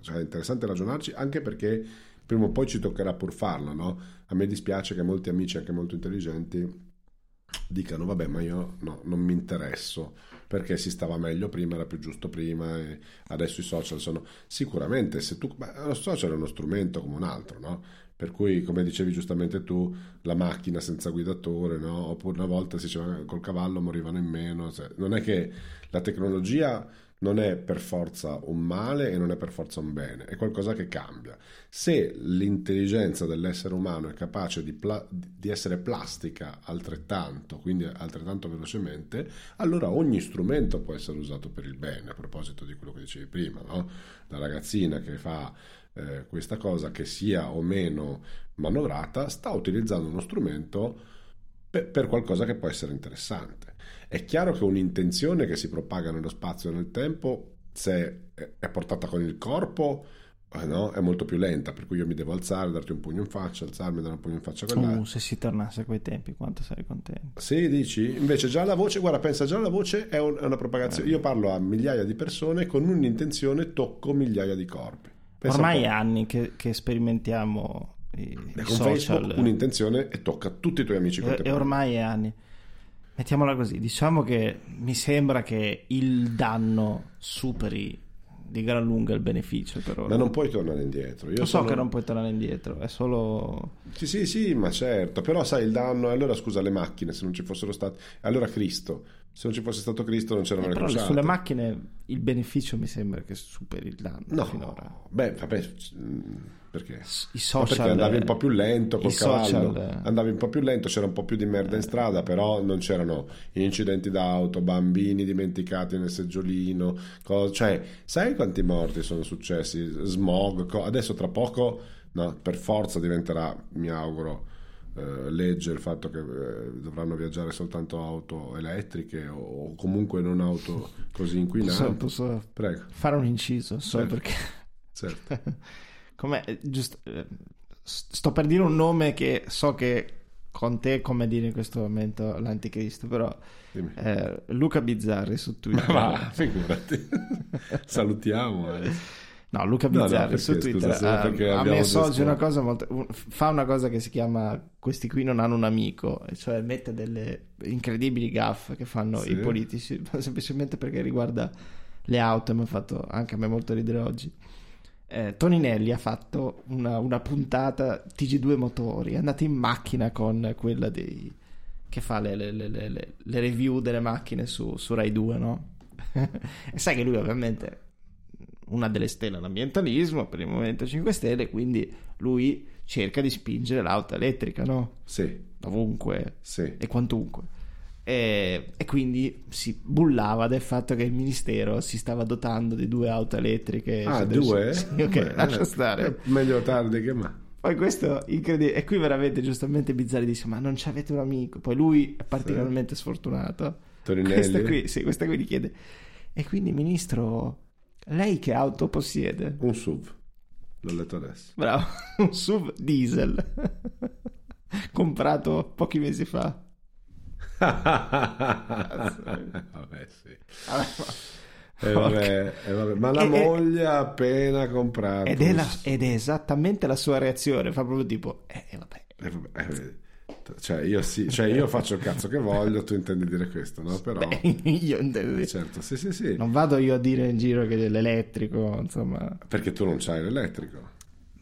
cioè è interessante ragionarci, anche perché prima o poi ci toccherà pur farlo, no? A me dispiace che molti amici, anche molto intelligenti, dicano, vabbè, ma io no, non mi interesso, perché si stava meglio prima, era più giusto prima, e adesso i social sono... Sicuramente, se tu... ma lo social è uno strumento come un altro, no? Per cui, come dicevi giustamente tu, la macchina senza guidatore, no? Oppure una volta si diceva col cavallo morivano in meno. cioè, non è che la tecnologia non è per forza un male e non è per forza un bene, è qualcosa che cambia. Se l'intelligenza dell'essere umano è capace di, pla- di essere plastica altrettanto, quindi altrettanto velocemente, allora ogni strumento può essere usato per il bene, a proposito di quello che dicevi prima, no? La ragazzina che fa eh, questa cosa, che sia o meno manovrata, sta utilizzando uno strumento per, per qualcosa che può essere interessante. È chiaro che un'intenzione che si propaga nello spazio e nel tempo, se è- portata con il corpo, eh, no? è molto più lenta, per cui io mi devo alzare, darti un pugno in faccia, alzarmi, dare un pugno in faccia l'altro. Uh, se si tornasse a quei tempi, quanto sarei contento. Sì, dici? Invece già la voce, guarda, pensa, già la voce è, un- è una propagazione. Io parlo a migliaia di persone con un'intenzione tocco migliaia di corpi. Pensa Ormai è anni che, che sperimentiamo i, E i con social. Facebook un'intenzione e tocca tutti i tuoi amici E, e ormai è anni. Mettiamola così, diciamo che mi sembra che il danno superi di gran lunga il beneficio per ora. Ma non puoi tornare indietro. Io Lo so sono- che non puoi tornare indietro, è solo... Sì, sì, sì, ma certo. Però sai il danno. Allora scusa le macchine, se non ci fossero state. Allora Cristo. Se non ci fosse stato Cristo non c'erano Eh, le però crociate. sulle macchine il beneficio mi sembra che superi il danno No, finora. beh, vabbè, mm, perché? I social... perché andavi un po' più lento col cavallo, social, eh. andavi un po' più lento, c'era un po' più di merda in strada, però non c'erano incidenti d'auto, bambini dimenticati nel seggiolino, cose- cioè, sai quanti morti sono successi? Smog, co- adesso tra poco, no, per forza diventerà, mi auguro, eh, legge il fatto che eh, dovranno viaggiare soltanto auto elettriche o, o comunque non auto così inquinanti. Posso, posso fare un inciso solo Certo. perché... certo. *laughs* Com'è? eh, giusto, eh, sto per dire un nome che so che con te come dire in questo momento l'anticristo, però eh, Luca Bizzarri su Twitter. *laughs* Ma figurati, salutiamo. eh. No, Luca No, no, Bizzarri perché, su Twitter scusa, ha, ha messo oggi una cosa molto... fa una cosa che si chiama questi qui non hanno un amico, cioè mette delle incredibili gaffe che fanno Sì. i politici, *laughs* semplicemente perché riguarda le auto e mi ha fatto anche a me molto ridere oggi. Eh, Toninelli ha fatto una, una puntata TG2 motori, è andato in macchina con quella dei che fa le- le- le- le review delle macchine su, su Rai 2, no? *laughs* e sai che lui ovviamente una delle stelle all'ambientalismo per il Movimento 5 Stelle, quindi lui cerca di spingere l'auto elettrica, no? Sì, Ovunque sì. e quantunque. E, e quindi si bullava del fatto che il ministero si stava dotando di due auto elettriche. Ah, due? Sì, ok, Beh, lascia stare. eh, Meglio tardi che mai. Poi questo incredibile. E qui veramente giustamente Bizzarri dice: Ma non c'avete un amico? Poi lui è particolarmente sfortunato. Torinelli. Questa qui, sì, questa qui gli chiede: E quindi, ministro, lei che auto possiede? Un SUV. L'ho letto adesso. Bravo, *laughs* un SUV diesel *laughs* comprato pochi mesi fa. *laughs* vabbè, sì. Vabbè, Eh, vabbè, eh, vabbè. Ma la E- e- moglie ha appena comprato. Ed è, la- ed è esattamente la sua reazione. Fa proprio tipo: Eh, eh, vabbè. Eh, vabbè, vedi. cioè, io sì, cioè io faccio il cazzo che voglio, tu intendi dire questo, no? Però, Beh, *laughs* io intendo dire- certo, sì, sì, sì. Non vado io a dire in giro che l'elettrico, insomma. Perché tu non c'hai l'elettrico.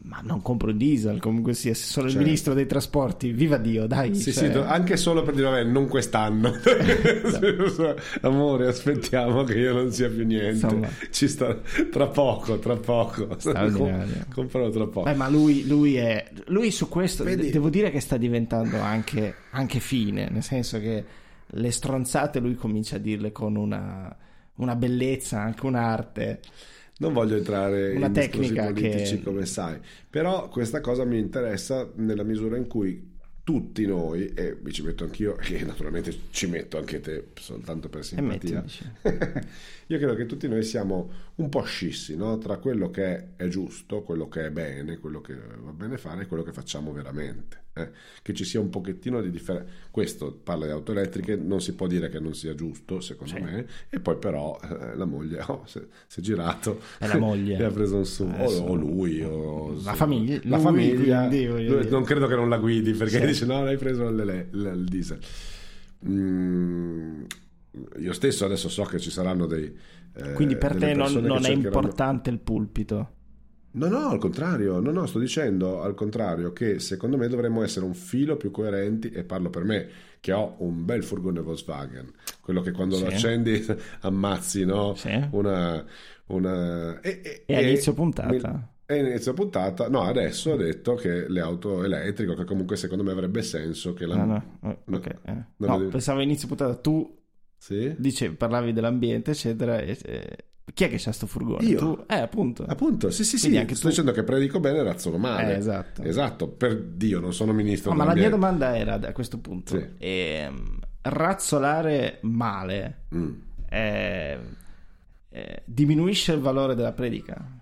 Ma non compro il diesel, comunque sia, se sono Certo. il ministro dei trasporti, viva Dio, dai. Sì, cioè- sì, anche solo per dire, vabbè, non quest'anno. *laughs* Amore, aspettiamo che io non sia più niente. Insomma. Ci sta tra poco, tra poco. Com- comprerò tra poco. Beh, ma lui, lui è. Lui su questo Vedi- de- devo dire che sta diventando anche, anche fine, nel senso che le stronzate lui comincia a dirle con una, una bellezza, anche un'arte. Non voglio entrare Una in discorsi tecnica politici che- come sai, però questa cosa mi interessa nella misura in cui tutti noi, e mi ci metto anch'io, *laughs* e naturalmente ci metto anche te soltanto per simpatia. *laughs* io credo che tutti noi siamo un po' scissi no? tra quello che è giusto, quello che è bene, quello che va bene fare e quello che facciamo veramente. eh. Che ci sia un pochettino di differenza. Questo parla di auto elettriche, non si può dire che non sia giusto, secondo Sì. me, e poi però eh, la moglie oh, si, è girato È la moglie. *laughs* e ha preso un su, o, Adesso- o lui, o La famiglia- la lui, famiglia. quindi, non credo che non la guidi perché Sì. dice no, l'hai preso il, il- il diesel. Mm, io stesso adesso so che ci saranno dei. eh, Quindi per te non, non è cercheranno- importante il pulpito. No, no, al contrario, no, no, sto dicendo al contrario che secondo me dovremmo essere un filo più coerenti e parlo per me che ho un bel furgone Volkswagen, quello che quando lo Sì. accendi *laughs* ammazzi, no? Sì. Una, una... E, E a inizio puntata? mi- E inizio puntata, no, adesso ho detto che le auto elettriche, che comunque secondo me avrebbe senso che la... No, no, eh, No, ok, eh. No, lo devi- pensavo inizio puntata tu Sì? dicevi, parlavi dell'ambiente, eccetera. E, e- chi è che c'ha sto furgone? Io. Tu? Eh, appunto. Appunto, sì, sì, sì, Quindi anche sto tu- dicendo che predico bene e razzono male. Eh, esatto. Esatto, per Dio, non sono ministro No, ma la mia domanda era a questo punto: Sì. ehm, razzolare male Mm. eh, eh, diminuisce il valore della predica?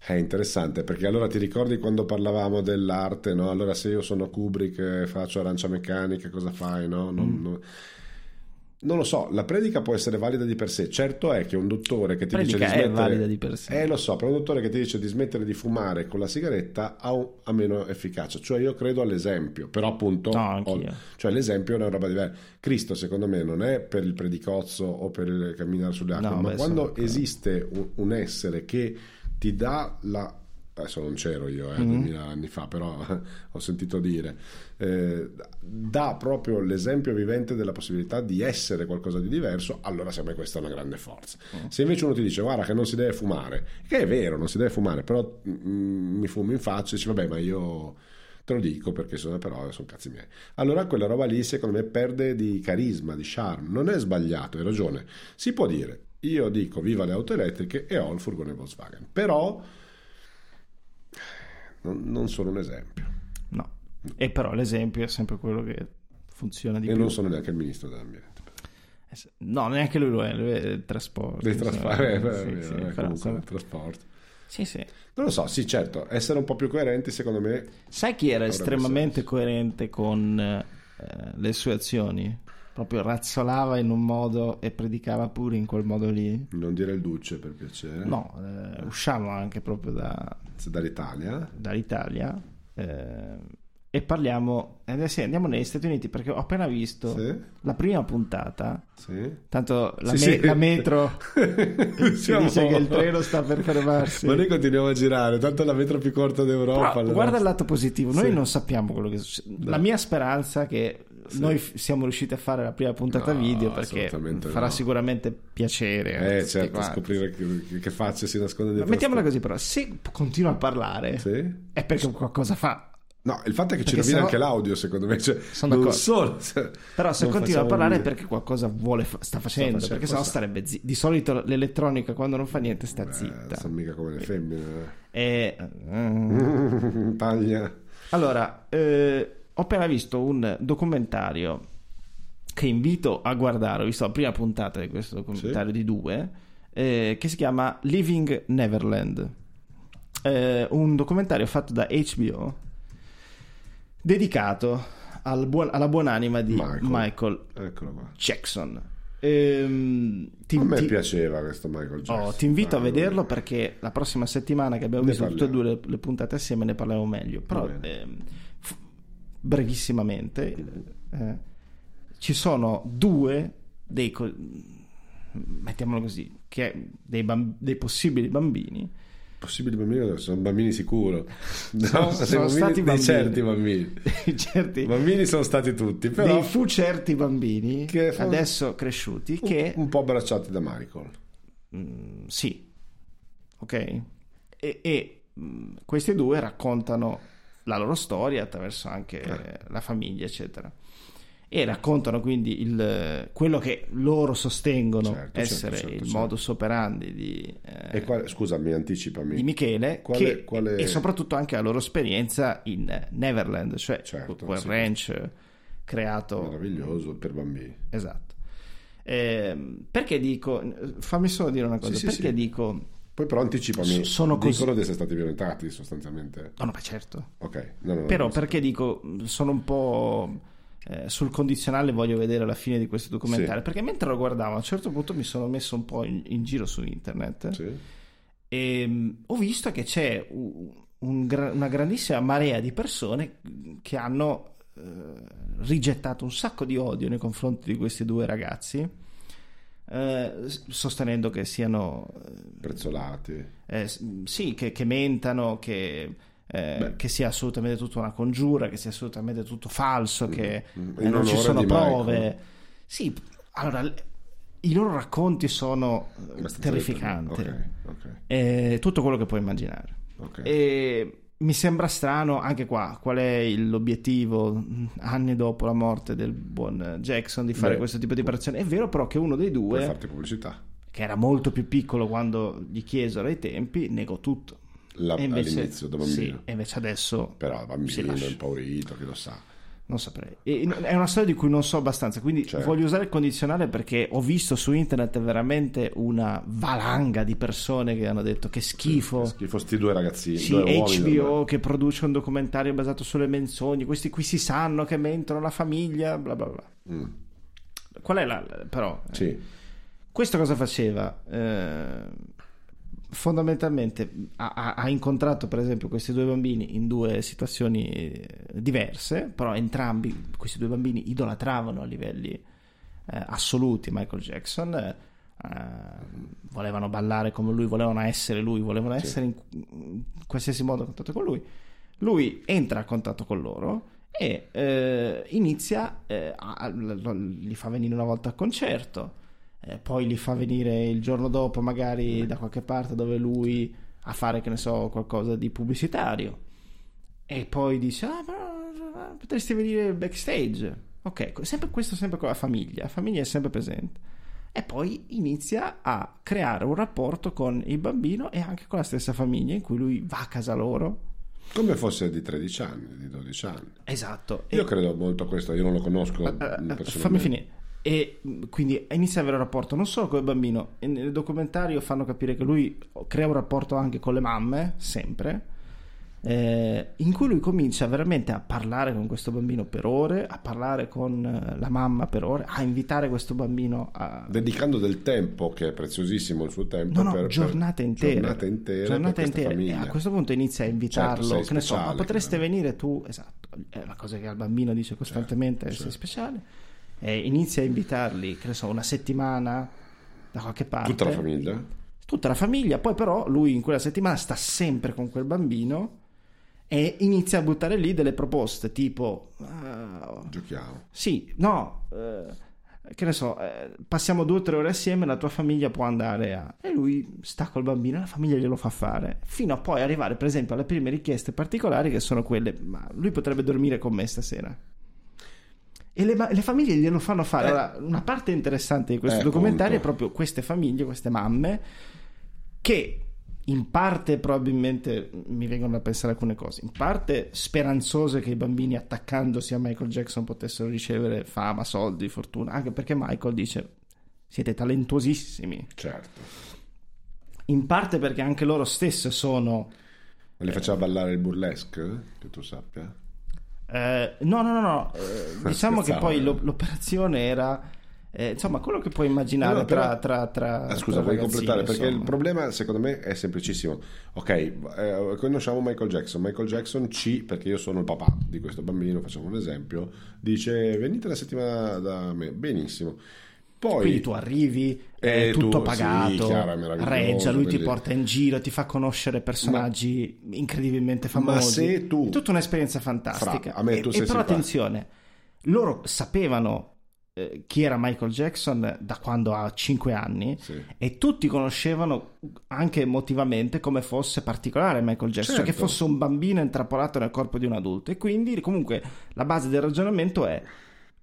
È interessante perché allora ti ricordi quando parlavamo dell'arte, no? Allora se io sono Kubrick e faccio arancia meccanica, cosa fai, no? Non, Mm. non- non lo so, la predica può essere valida di per sé. Certo è che un dottore che ti Predica dice di è smettere... valida di per sé. Eh, lo so, però un dottore che ti dice di smettere di fumare con la sigaretta ha, un- ha meno efficacia. Cioè io credo all'esempio, però appunto... No, ho- cioè l'esempio è una roba diversa. Cristo secondo me non è per il predicozzo o per il camminare sulle acque, No, ma beh, quando esiste un, un essere che ti dà la adesso non c'ero io eh, Mhm. 2000 anni fa però *laughs* ho sentito dire. Eh, dà proprio l'esempio vivente della possibilità di essere qualcosa di diverso allora secondo me questa è una grande forza. Mm. se invece uno ti dice guarda che non si deve fumare che è vero non si deve fumare però mm, mi fumi in faccia e dici vabbè ma io te lo dico perché sono però sono cazzi miei allora quella roba lì secondo me perde di carisma di charme non è sbagliato hai ragione. Si può dire io dico viva le auto elettriche e ho il furgone Volkswagen però non, non sono un esempio No. E però l'esempio è sempre quello che funziona di e più. non sono neanche il ministro dell'ambiente Eh, No, neanche lui lo è, lui è il trasporto. dei trasporti eh, insomma. beh, Sì, sì, comunque, non lo so sì certo essere un po' più coerenti secondo me Sai chi era estremamente coerente con eh, le sue azioni? Proprio razzolava in un modo e predicava pure in quel modo lì. non dire il duce per piacere. No, eh, usciamo anche proprio da, dall'Italia. dall'Italia eh, e parliamo eh, sì, andiamo negli Stati Uniti perché ho appena visto Sì. la prima puntata. Sì. Tanto la, me- la metro *laughs* si Siamo- dice che il treno sta per fermarsi. Ma noi continuiamo a girare tanto la metro più corta d'Europa Però, allora- guarda il lato positivo, noi non sappiamo quello che succede. La mia speranza è che noi f- siamo riusciti a fare la prima puntata No, video perché farà no. sicuramente piacere. eh tutti certo quanti. scoprire che, che facce si nasconde Ma dietro Mettiamola sta- così però, se continua a parlare sì è perché qualcosa fa. No, il fatto è che ci Perché rovina sennò- anche l'audio, secondo me. Cioè, Sono d'accordo. solo. *laughs* cioè, Però se continua a parlare è perché qualcosa vuole fa- sta facendo, facendo, perché sennò starebbe zitto. Di solito l'elettronica quando non fa niente sta Eh, zitta. sono mica come le femmine. E, eh. *laughs* Taglia. Allora, eh, ho appena visto un documentario che invito a guardare, ho visto la prima puntata di questo documentario di due, eh, che si chiama Living Neverland. Eh, un documentario fatto da HBO dedicato al buon- alla buonanima di Michael. Michael. Jackson. Ehm, ti- A me ti- piaceva questo Michael Jackson. Oh, ti invito a vederlo perché la prossima settimana che abbiamo Ne visto tutte e parliamo. due le, le puntate assieme ne parliamo meglio. Però ehm, brevissimamente eh, ci sono due dei mettiamolo così che dei, bamb- dei possibili bambini Possibili bambini sono bambini sicuro. No, Sono- sono bambini- stati dei bambini. certi bambini. *laughs* certi bambini sono stati tutti, però dei fu certi bambini Che adesso cresciuti che un po' abbracciati da Michael. Mm, sì, ok? E, e, mm, questi due raccontano la loro storia attraverso anche Eh. la famiglia, eccetera. E raccontano quindi il- quello che loro sostengono Certo, essere certo, certo, il certo. modus operandi di, eh, E quale, scusami, anticipami. di Michele Quale- che- quale- e soprattutto anche la loro esperienza in Neverland, cioè Certo, quel sì. ranch creato Meraviglioso per bambini. Esatto. Ehm, perché dico, fammi solo dire una cosa, sì, perché sì. dico, Poi però anticipami, sono così- dicono di essere stati violentati sostanzialmente. no, no, ma certo, Ok, no, no, però perché dico, sono un po' eh, sul condizionale, voglio vedere la fine di questo documentario, Sì. perché mentre lo guardavo a un certo punto mi sono messo un po' in, in giro su internet Sì. e mm, ho visto che c'è un- un una grandissima marea di persone che hanno eh, rigettato un sacco di odio nei confronti di questi due ragazzi, eh, sostenendo che siano eh, Prezzolati. eh, sì, che, che mentano, che, eh, che sia assolutamente tutta una congiura, che sia assolutamente tutto falso, che Mm. eh, In non ci sono prove. Michael. Sì, allora i loro racconti sono terrificanti, Ok, ok, Eh, tutto quello che puoi immaginare. ok. E mi sembra strano anche qua qual è l'obiettivo mh, anni dopo la morte del buon Jackson di fare Beh, questo tipo di operazione. È vero però che uno dei due, farti pubblicità. che era molto più piccolo quando gli chiesero ai tempi, negò tutto. La- invece- all'inizio da bambino. Sì, e invece adesso Però bambino impaurito, chi lo sa. Non saprei. E è una storia di cui non so abbastanza, quindi Certo. voglio usare il condizionale perché ho visto su internet veramente una valanga di persone che hanno detto che schifo. Schifo sti due ragazzini, Sì, due uomini HBO ormai. che produce un documentario basato sulle menzogne, questi qui si sanno che mentono la famiglia, bla bla bla. Mm, Qual è la però? Sì, Questo cosa faceva? Eh, fondamentalmente ha, ha- incontrato per esempio questi due bambini in due situazioni eh, diverse, però entrambi questi due bambini idolatravano a livelli eh, assoluti. Michael Jackson, eh, volevano ballare come lui, volevano essere lui, volevano essere in, in qualsiasi modo a contatto con lui. Lui entra a contatto con loro e eh, inizia, eh, a- li fa venire una volta al concerto, eh, poi li fa venire il giorno dopo magari da qualche parte dove lui a fare, che ne so, qualcosa di pubblicitario. E poi dice, ah, però potresti venire backstage. Ok, sempre, questo sempre con la famiglia, la famiglia è sempre presente. E poi inizia a creare un rapporto con il bambino e anche con la stessa famiglia in cui lui va a casa loro. come fosse di 13 anni, di 12 anni. Esatto. Io E- credo molto a questo, io non lo conosco eh, personalmente. fammi finire. E mh, quindi inizia ad avere un rapporto non solo con il bambino, nel documentario fanno capire che lui crea un rapporto anche con le mamme, sempre, eh, in cui lui comincia veramente a parlare con questo bambino per ore, a parlare con eh, la mamma per ore, a invitare questo bambino a... Dedicando del tempo, che è preziosissimo il suo tempo, No, no, per, giornate intere. giornate intere Giornate intere. E a questo punto inizia a invitarlo, Certo, sei che ne so, ma speciale, potreste venire tu, esatto, è la cosa che al bambino dice costantemente, Certo, sei certo. speciale, e inizia a invitarli, che ne so, una settimana da qualche parte. Tutta la famiglia? Tutta la famiglia, poi però lui in quella settimana sta sempre con quel bambino e inizia a buttare lì delle proposte tipo... ah, Giochiamo. sì, no, eh, che ne so, eh, passiamo due o tre ore assieme, la tua famiglia può andare a... E lui sta col bambino e la famiglia glielo fa fare, fino a poi arrivare per esempio alle prime richieste particolari che sono quelle, ma lui potrebbe dormire con me stasera. E le, le famiglie glielo fanno fare. Eh. Allora, una parte interessante di questo Eh, documentario appunto. è proprio queste famiglie, queste mamme, che in parte probabilmente mi vengono da pensare alcune cose, in parte speranzose che i bambini attaccandosi a Michael Jackson potessero ricevere fama, soldi, fortuna, anche perché Michael dice siete talentuosissimi, Certo. in parte perché anche loro stesse sono... Ma li faceva ballare il burlesque? Che tu sappia? Eh, no, no, no, no, eh, *laughs* diciamo che poi eh. lo- l'operazione era... eh, insomma, quello che puoi immaginare No, però- tra, tra, tra, Ah, scusa, ragazzini, completare? Perché il insomma. problema, secondo me, è semplicissimo. Ok, eh, conosciamo Michael Jackson. Michael Jackson ci, perché io sono il papà di questo bambino, facciamo un esempio, dice venite la settimana da me. Benissimo. Poi- Quindi tu arrivi, Eh, è tutto tu- pagato, sì, reggia, lui ti porta in giro, ti fa conoscere personaggi incredibilmente famosi. Ma se tu- È tutta un'esperienza fantastica. Fra, e, e però simpatico. attenzione, loro sapevano eh, chi era Michael Jackson da quando ha 5 anni Sì. e tutti conoscevano anche emotivamente come fosse particolare Michael Jackson, cioè che Certo. fosse un bambino intrappolato nel corpo di un adulto e quindi comunque la base del ragionamento è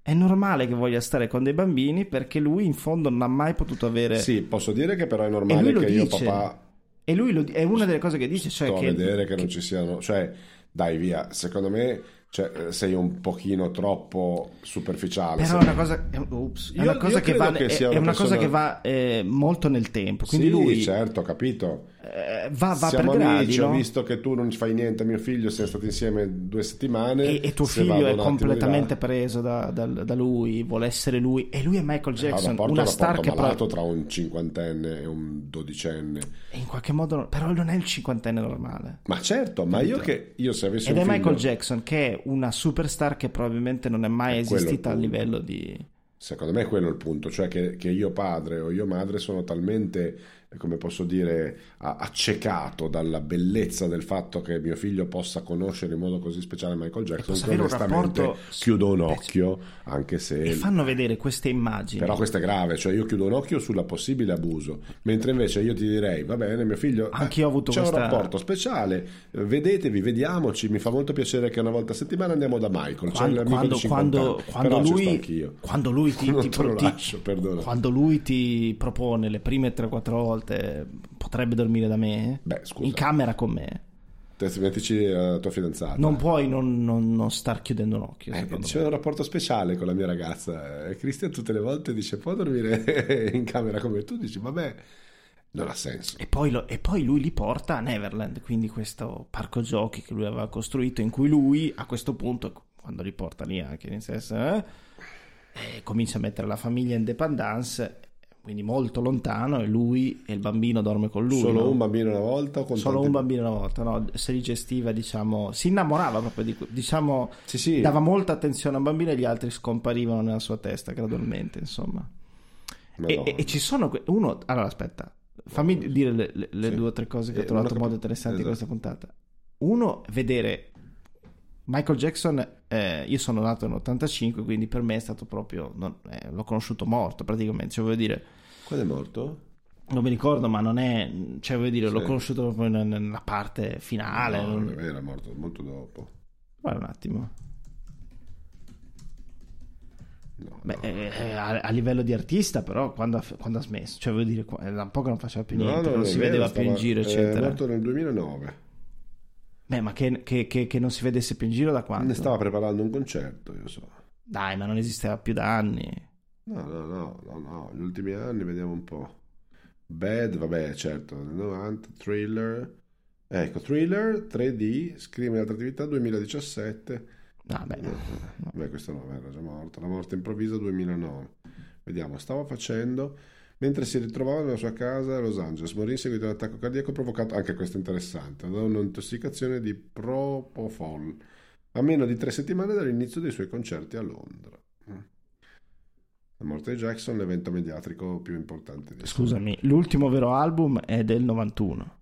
è normale che voglia stare con dei bambini perché lui in fondo non ha mai potuto avere Sì, posso dire che però è normale che io dice papà e lui lo- è una delle cose che dice cioè sto che, a vedere che non ci siano, cioè dai via, secondo me cioè, sei un pochino troppo superficiale. però è una cosa, è, ups, è Io- una cosa che va, che è- una cosa che va eh, molto nel tempo quindi sì, lui certo, ho capito. Eh, va, va Siamo per gradi amici, no? ho visto che tu non fai niente a mio figlio, siamo stati insieme due settimane. e, e tuo se figlio è completamente preso da, da- da lui vuole essere lui e lui è Michael Ha un Jackson rapporto, una un star che malato tra un cinquantenne e un dodicenne. in qualche modo però non è il cinquantenne normale Ma certo, ma io che io se avessi ed è figlio, Michael Jackson che è una superstar che probabilmente non è mai È quello esistita a livello di Secondo me è quello il punto, cioè che, che io padre o io madre sono talmente, eh, come posso dire, accecato dalla bellezza del fatto che mio figlio possa conoscere in modo così speciale Michael Jackson che avere un onestamente rapporto- chiudo un occhio, anche se... e fanno vedere queste immagini Però questo è grave, cioè io chiudo un occhio sulla possibile abuso, mentre invece io ti direi, va bene, mio figlio eh, Anch'io ho avuto c'è questa- un rapporto speciale, vedetevi, vediamoci, mi fa molto piacere che una volta a settimana andiamo da Michael, quando, l'amico quando, di 50 quando, quando lui, quando lui ti, *laughs* ti- ti- lascio, perdona. quando lui ti propone le prime 3-4 volte potrebbe dormire da me Beh, in camera con me. Te mettici la tua fidanzata. non puoi non, non- non star chiudendo un occhio Eh, c'è un rapporto speciale con la mia ragazza e Cristian tutte le volte dice può dormire *laughs* in camera come tu dici vabbè non ha senso. E poi, lo- e poi lui li porta a Neverland, quindi questo parco giochi che lui aveva costruito, in cui lui a questo punto, quando li porta lì anche a essere, eh, eh, comincia a mettere la famiglia in dependance, quindi molto lontano, e lui e il bambino dorme con lui. solo no? un bambino una volta Solo tanti- un bambino una volta, no? se li gestiva, diciamo, si innamorava proprio di diciamo, sì sì dava molta attenzione a un bambino e gli altri scomparivano nella sua testa gradualmente, insomma. E, e- e ci sono que- uno allora aspetta fammi dire le, le- le Sì. due o tre cose che ho Eh, trovato ho molto interessanti in Esatto. questa puntata uno vedere Michael Jackson eh, io sono nato nel 85 quindi per me è stato proprio non- eh, l'ho conosciuto morto praticamente cioè voglio dire quando è morto? non mi ricordo ma non è cioè voglio dire l'ho Sì. conosciuto proprio nel- nella parte finale no, non- è è morto molto dopo guarda un attimo no, Beh, no. eh, a, a livello di artista, però, quando ha, quando ha smesso, cioè, voglio dire, è da un po' che non faceva più niente, no, non è si vero, vedeva più in stava- giro, È eccetera. morto nel 2009 Beh, ma che, che- che- che non si vedesse più in giro da quando? ne stava preparando un concerto io so Dai, ma non esisteva più da anni. No no no no, no. gli ultimi anni vediamo un po' Bad vabbè certo nel 90 Thriller ecco Thriller 3D scrive altre attività 2017 No, beh, no. Beh, questo no, era già morto. La morte improvvisa 2009. Vediamo, stava facendo mentre si ritrovava nella sua casa a Los Angeles. Morì in seguito a un attacco cardiaco provocato, anche questo è interessante, da un'intossicazione di propofol a meno di tre settimane dall'inizio dei suoi concerti a Londra. La morte di Jackson, l'evento mediatico più importante di Scusami, l'ultimo vero album è del 91.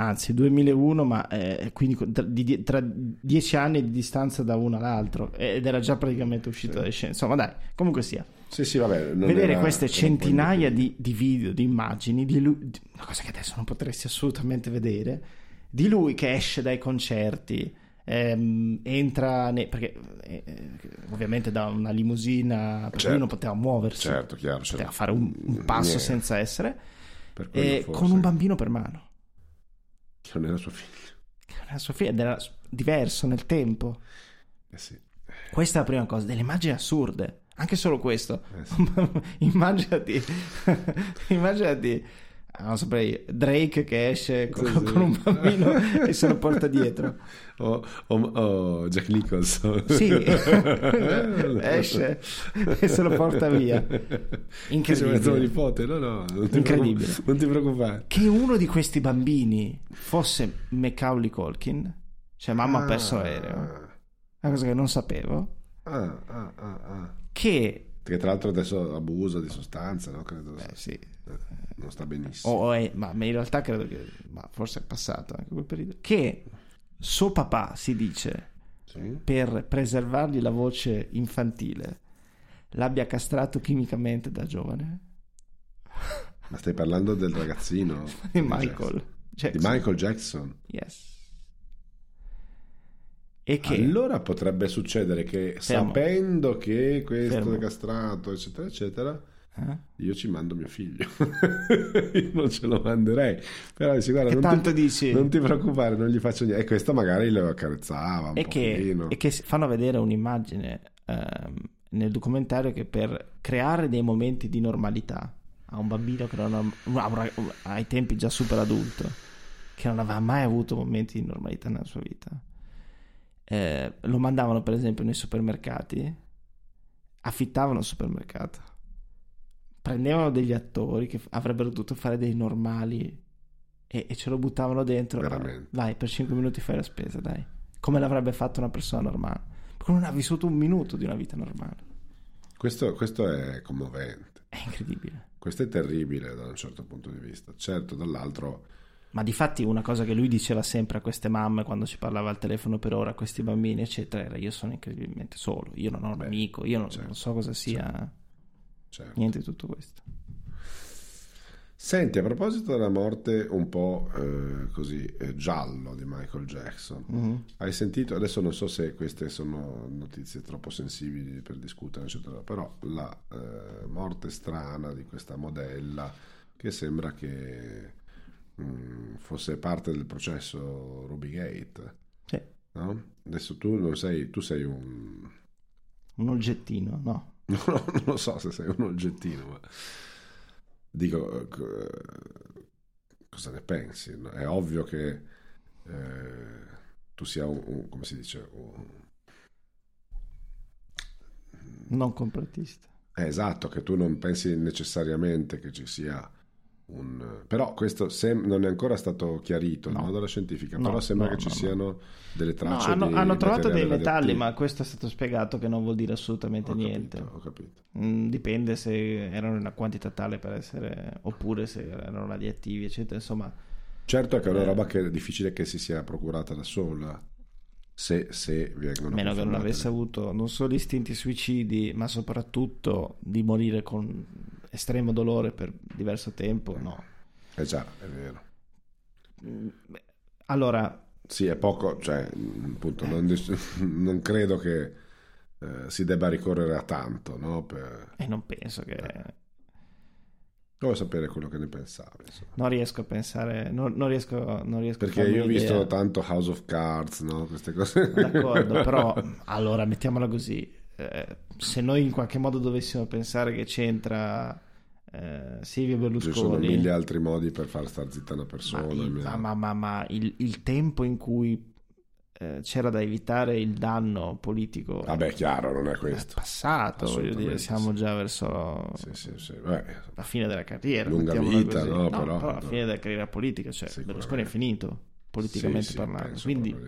Anzi, 2001, ma eh, quindi tra, di- tra dieci anni di distanza da uno all'altro ed era già praticamente uscito Sì. dalle scene. Insomma, dai, comunque sia. Sì, sì, vabbè. vedere era- queste era centinaia di, di video, di immagini, di lui, di- una cosa che adesso non potresti assolutamente vedere, di lui che esce dai concerti, ehm, entra, ne- perché eh, eh, ovviamente da una limousina, perché Certo. lui non poteva muoversi, Certo, chiaro. poteva certo. fare un, un passo Niente. senza essere, Per e forse con un bambino per mano. che non era suo figlio. Che non era suo figlio, ed era diverso nel tempo. Eh sì. Questa è la prima cosa, delle immagini assurde. Anche solo questo. Eh sì. *laughs* immaginati, *laughs* immaginati, non saprei, Drake che esce con, Sì, sì. con un bambino *laughs* e se lo porta dietro. O, o- o Jack Nicholson. Sì, *laughs* *laughs* esce e se lo porta via. Incredibile. Incredibile. nipote, no, no, non ti Incredibile. non ti preoccupare. Che uno di questi bambini fosse Macaulay Culkin, cioè mamma ha perso l'aereo, una cosa che non sapevo, Ah, ah, ah, ah. che Che tra l'altro adesso abusa di sostanze, no? Credo. Eh, sì. Eh, non sta benissimo. O- o è- ma, in realtà credo che ma forse è passato anche quel periodo che suo papà si dice Sì? per preservargli la voce infantile l'abbia castrato chimicamente da giovane Ma stai parlando del ragazzino *laughs* di Michael Di Jackson. Michael Jackson. Yes. E che Allora potrebbe succedere che Fermo. sapendo che questo Fermo. è castrato, eccetera, eccetera, eh? io ci mando mio figlio. *laughs* io non ce lo manderei. Però dici, guarda, Che non, ti, dici? non ti preoccupare, non gli faccio niente. E questo magari lo accarezzava un e che, e che fanno vedere un'immagine ehm, nel documentario che per creare dei momenti di normalità a un bambino che non ha, un ai tempi già super adulto che non aveva mai avuto momenti di normalità nella sua vita eh, lo mandavano per esempio nei supermercati affittavano il supermercato prendevano degli attori che avrebbero dovuto fare dei normali e, e ce lo buttavano dentro Veramente. vai per 5 minuti fai la spesa dai come l'avrebbe fatto una persona normale perché non ha vissuto un minuto di una vita normale Questo, questo è commovente. è incredibile Questo è terribile da un certo punto di vista. Certo, dall'altro... ma di fatti una cosa che lui diceva sempre a queste mamme quando ci parlava al telefono per ora a questi bambini eccetera era io sono incredibilmente solo io non ho un Beh, amico io non, certo, non so cosa sia certo. Niente di tutto questo Senti, a proposito della morte un po' eh, così eh, giallo di Michael Jackson, Mhm. hai sentito, adesso non so se queste sono notizie troppo sensibili per discutere, eccetera, però la eh, morte strana di questa modella che sembra che mm, fosse parte del processo Rubygate, Sì, no? Adesso tu non sei, tu sei un... un oggettino no non lo so se sei un oggettino, ma dico, eh, eh, cosa ne pensi? È ovvio che eh, tu sia un, un- come si dice, un- non completista è esatto, che tu non pensi necessariamente che ci sia un... Però questo sem- non è ancora stato chiarito No. no, dalla scientifica, No, però sembra no, che ci no, no. siano delle tracce hanno, hanno trovato dei metalli, ma questo è stato spiegato che non vuol dire assolutamente Ho niente. capito, ho capito. Mm, dipende se erano in una quantità tale per essere, oppure se erano radioattivi, eccetera. Insomma, Certo è che è una Eh. roba che è difficile che si sia procurata da sola, se, se vengono a meno che non avesse avuto non solo istinti suicidi, ma soprattutto di morire con estremo dolore per diverso tempo, no. Eh già, è vero. Mm, Allora, Sì, è poco, cioè, appunto, non, *laughs* non credo che eh, si debba ricorrere a tanto, no? Per... e non penso che... Volevo sapere quello che ne pensavi, insomma. Non riesco a pensare, non, non riesco, non riesco Perché io ho visto tanto House of Cards, no? Queste cose. D'accordo, però *laughs* allora mettiamola così: eh, se noi in qualche modo dovessimo pensare che c'entra eh, Silvio Ci sono Berlusconi, mille altri modi per far star zitta una persona. ma, il, mi- ma- ma- ma- il, il tempo in cui eh, c'era da evitare il danno politico Vabbè, chiaro, non è è questo. passato, voglio dire, siamo sì. già verso Sì, sì, sì. Beh, la fine della carriera. Lunga vita, così. no, però- la fine della carriera politica, cioè. Berlusconi è finito politicamente sì, sì, parlando, quindi di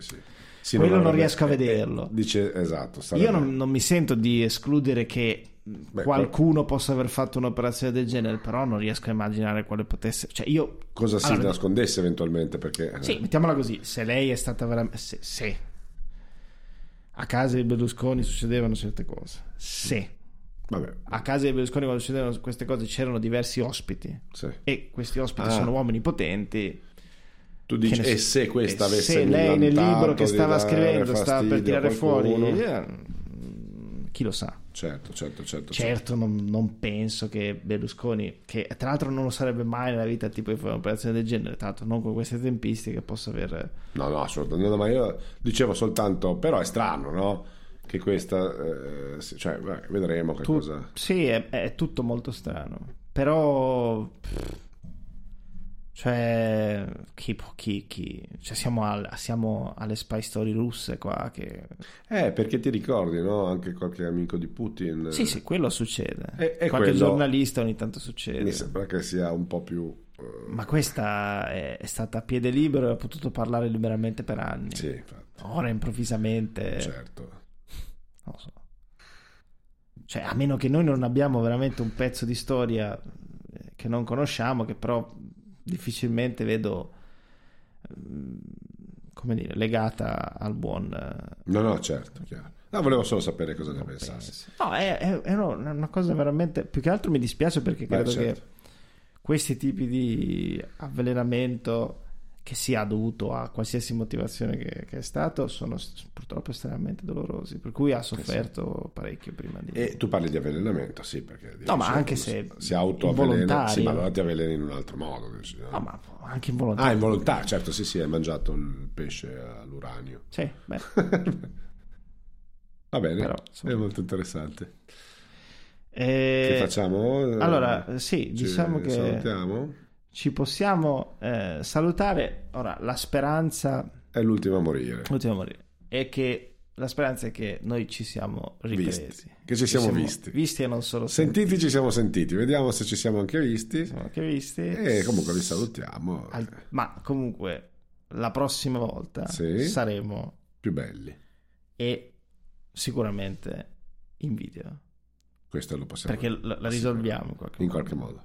sì. Quello non avrebbe- riesco a vederlo. Dice, esatto. Io non, non mi sento di escludere che Beh, qualcuno possa aver fatto un'operazione del genere, però non riesco a immaginare quale potesse. Cioè, io. Cosa si Allora, nascondesse eventualmente, perché... eh, Sì, mettiamola così: se lei è stata veramente. Se, se a casa di Berlusconi succedevano certe cose, se Vabbè, a casa di Berlusconi quando succedevano queste cose c'erano diversi ospiti sì. e questi ospiti Ah. sono uomini potenti. Tu dici, e so- se questa e avesse se lei nel libro che stava scrivendo stava per tirare fuori, eh, chi lo sa. Certo, certo, certo. Certo, non, non penso che Berlusconi, che tra l'altro non lo sarebbe mai nella vita tipo di fare un'operazione del genere, l'altro non con queste tempistiche, possa aver... No, no, assolutamente. No, ma io dicevo soltanto, però è strano, no? Che questa, eh, cioè, beh, vedremo che Tu- cosa... Sì, è, è tutto molto strano, però... pff, Cioè, chi, chi, chi- cioè siamo, al- siamo alle spy story russe qua che... Eh, perché ti ricordi, no? Anche qualche amico di Putin... Sì, sì, quello succede. E- e Qualche quello- giornalista ogni tanto succede. Mi sembra che sia un po' più... eh, Ma questa è, è stata a piede libero e ha potuto parlare liberamente per anni. sì, infatti, Ora improvvisamente... certo. Non so. cioè a meno che noi non abbiamo veramente un pezzo di storia eh, che non conosciamo, che però difficilmente vedo mm, come dire, legata al buon eh, No, no, certo, chiaro. No, volevo solo sapere cosa ne pensassi. No, è, è- è una cosa veramente. Più che altro mi dispiace perché Beh, credo certo. che questi tipi di avvelenamento, che sia dovuto a qualsiasi motivazione che, che è stato, sono purtroppo estremamente dolorosi. Per cui ha sofferto parecchio prima di. E tu parli di avvelenamento, sì, perché No, ma anche se si autoavvelena, sì, ma allora ti avveleni in un altro modo. no? Ma anche involontario. Ah, involontario, certo, sì, sì, hai mangiato il pesce all'uranio. Sì, beh. *laughs* Va bene, Però, è molto interessante. Eh, Che facciamo? allora, sì, Ci diciamo che- salutiamo. Ci possiamo eh, salutare. Ora, la speranza È l'ultimo a morire. Ultimo a morire. E che la speranza è che noi ci siamo ripresi. Visti. Che ci siamo visti. Visti e non solo Sentiti ci siamo sentiti, vediamo se ci siamo anche visti. siamo anche visti. E comunque vi salutiamo. Al- ma comunque la prossima volta Sì. saremo Più belli. e sicuramente in video. Questo lo possiamo Perché la, la risolviamo in qualche in modo. qualche modo.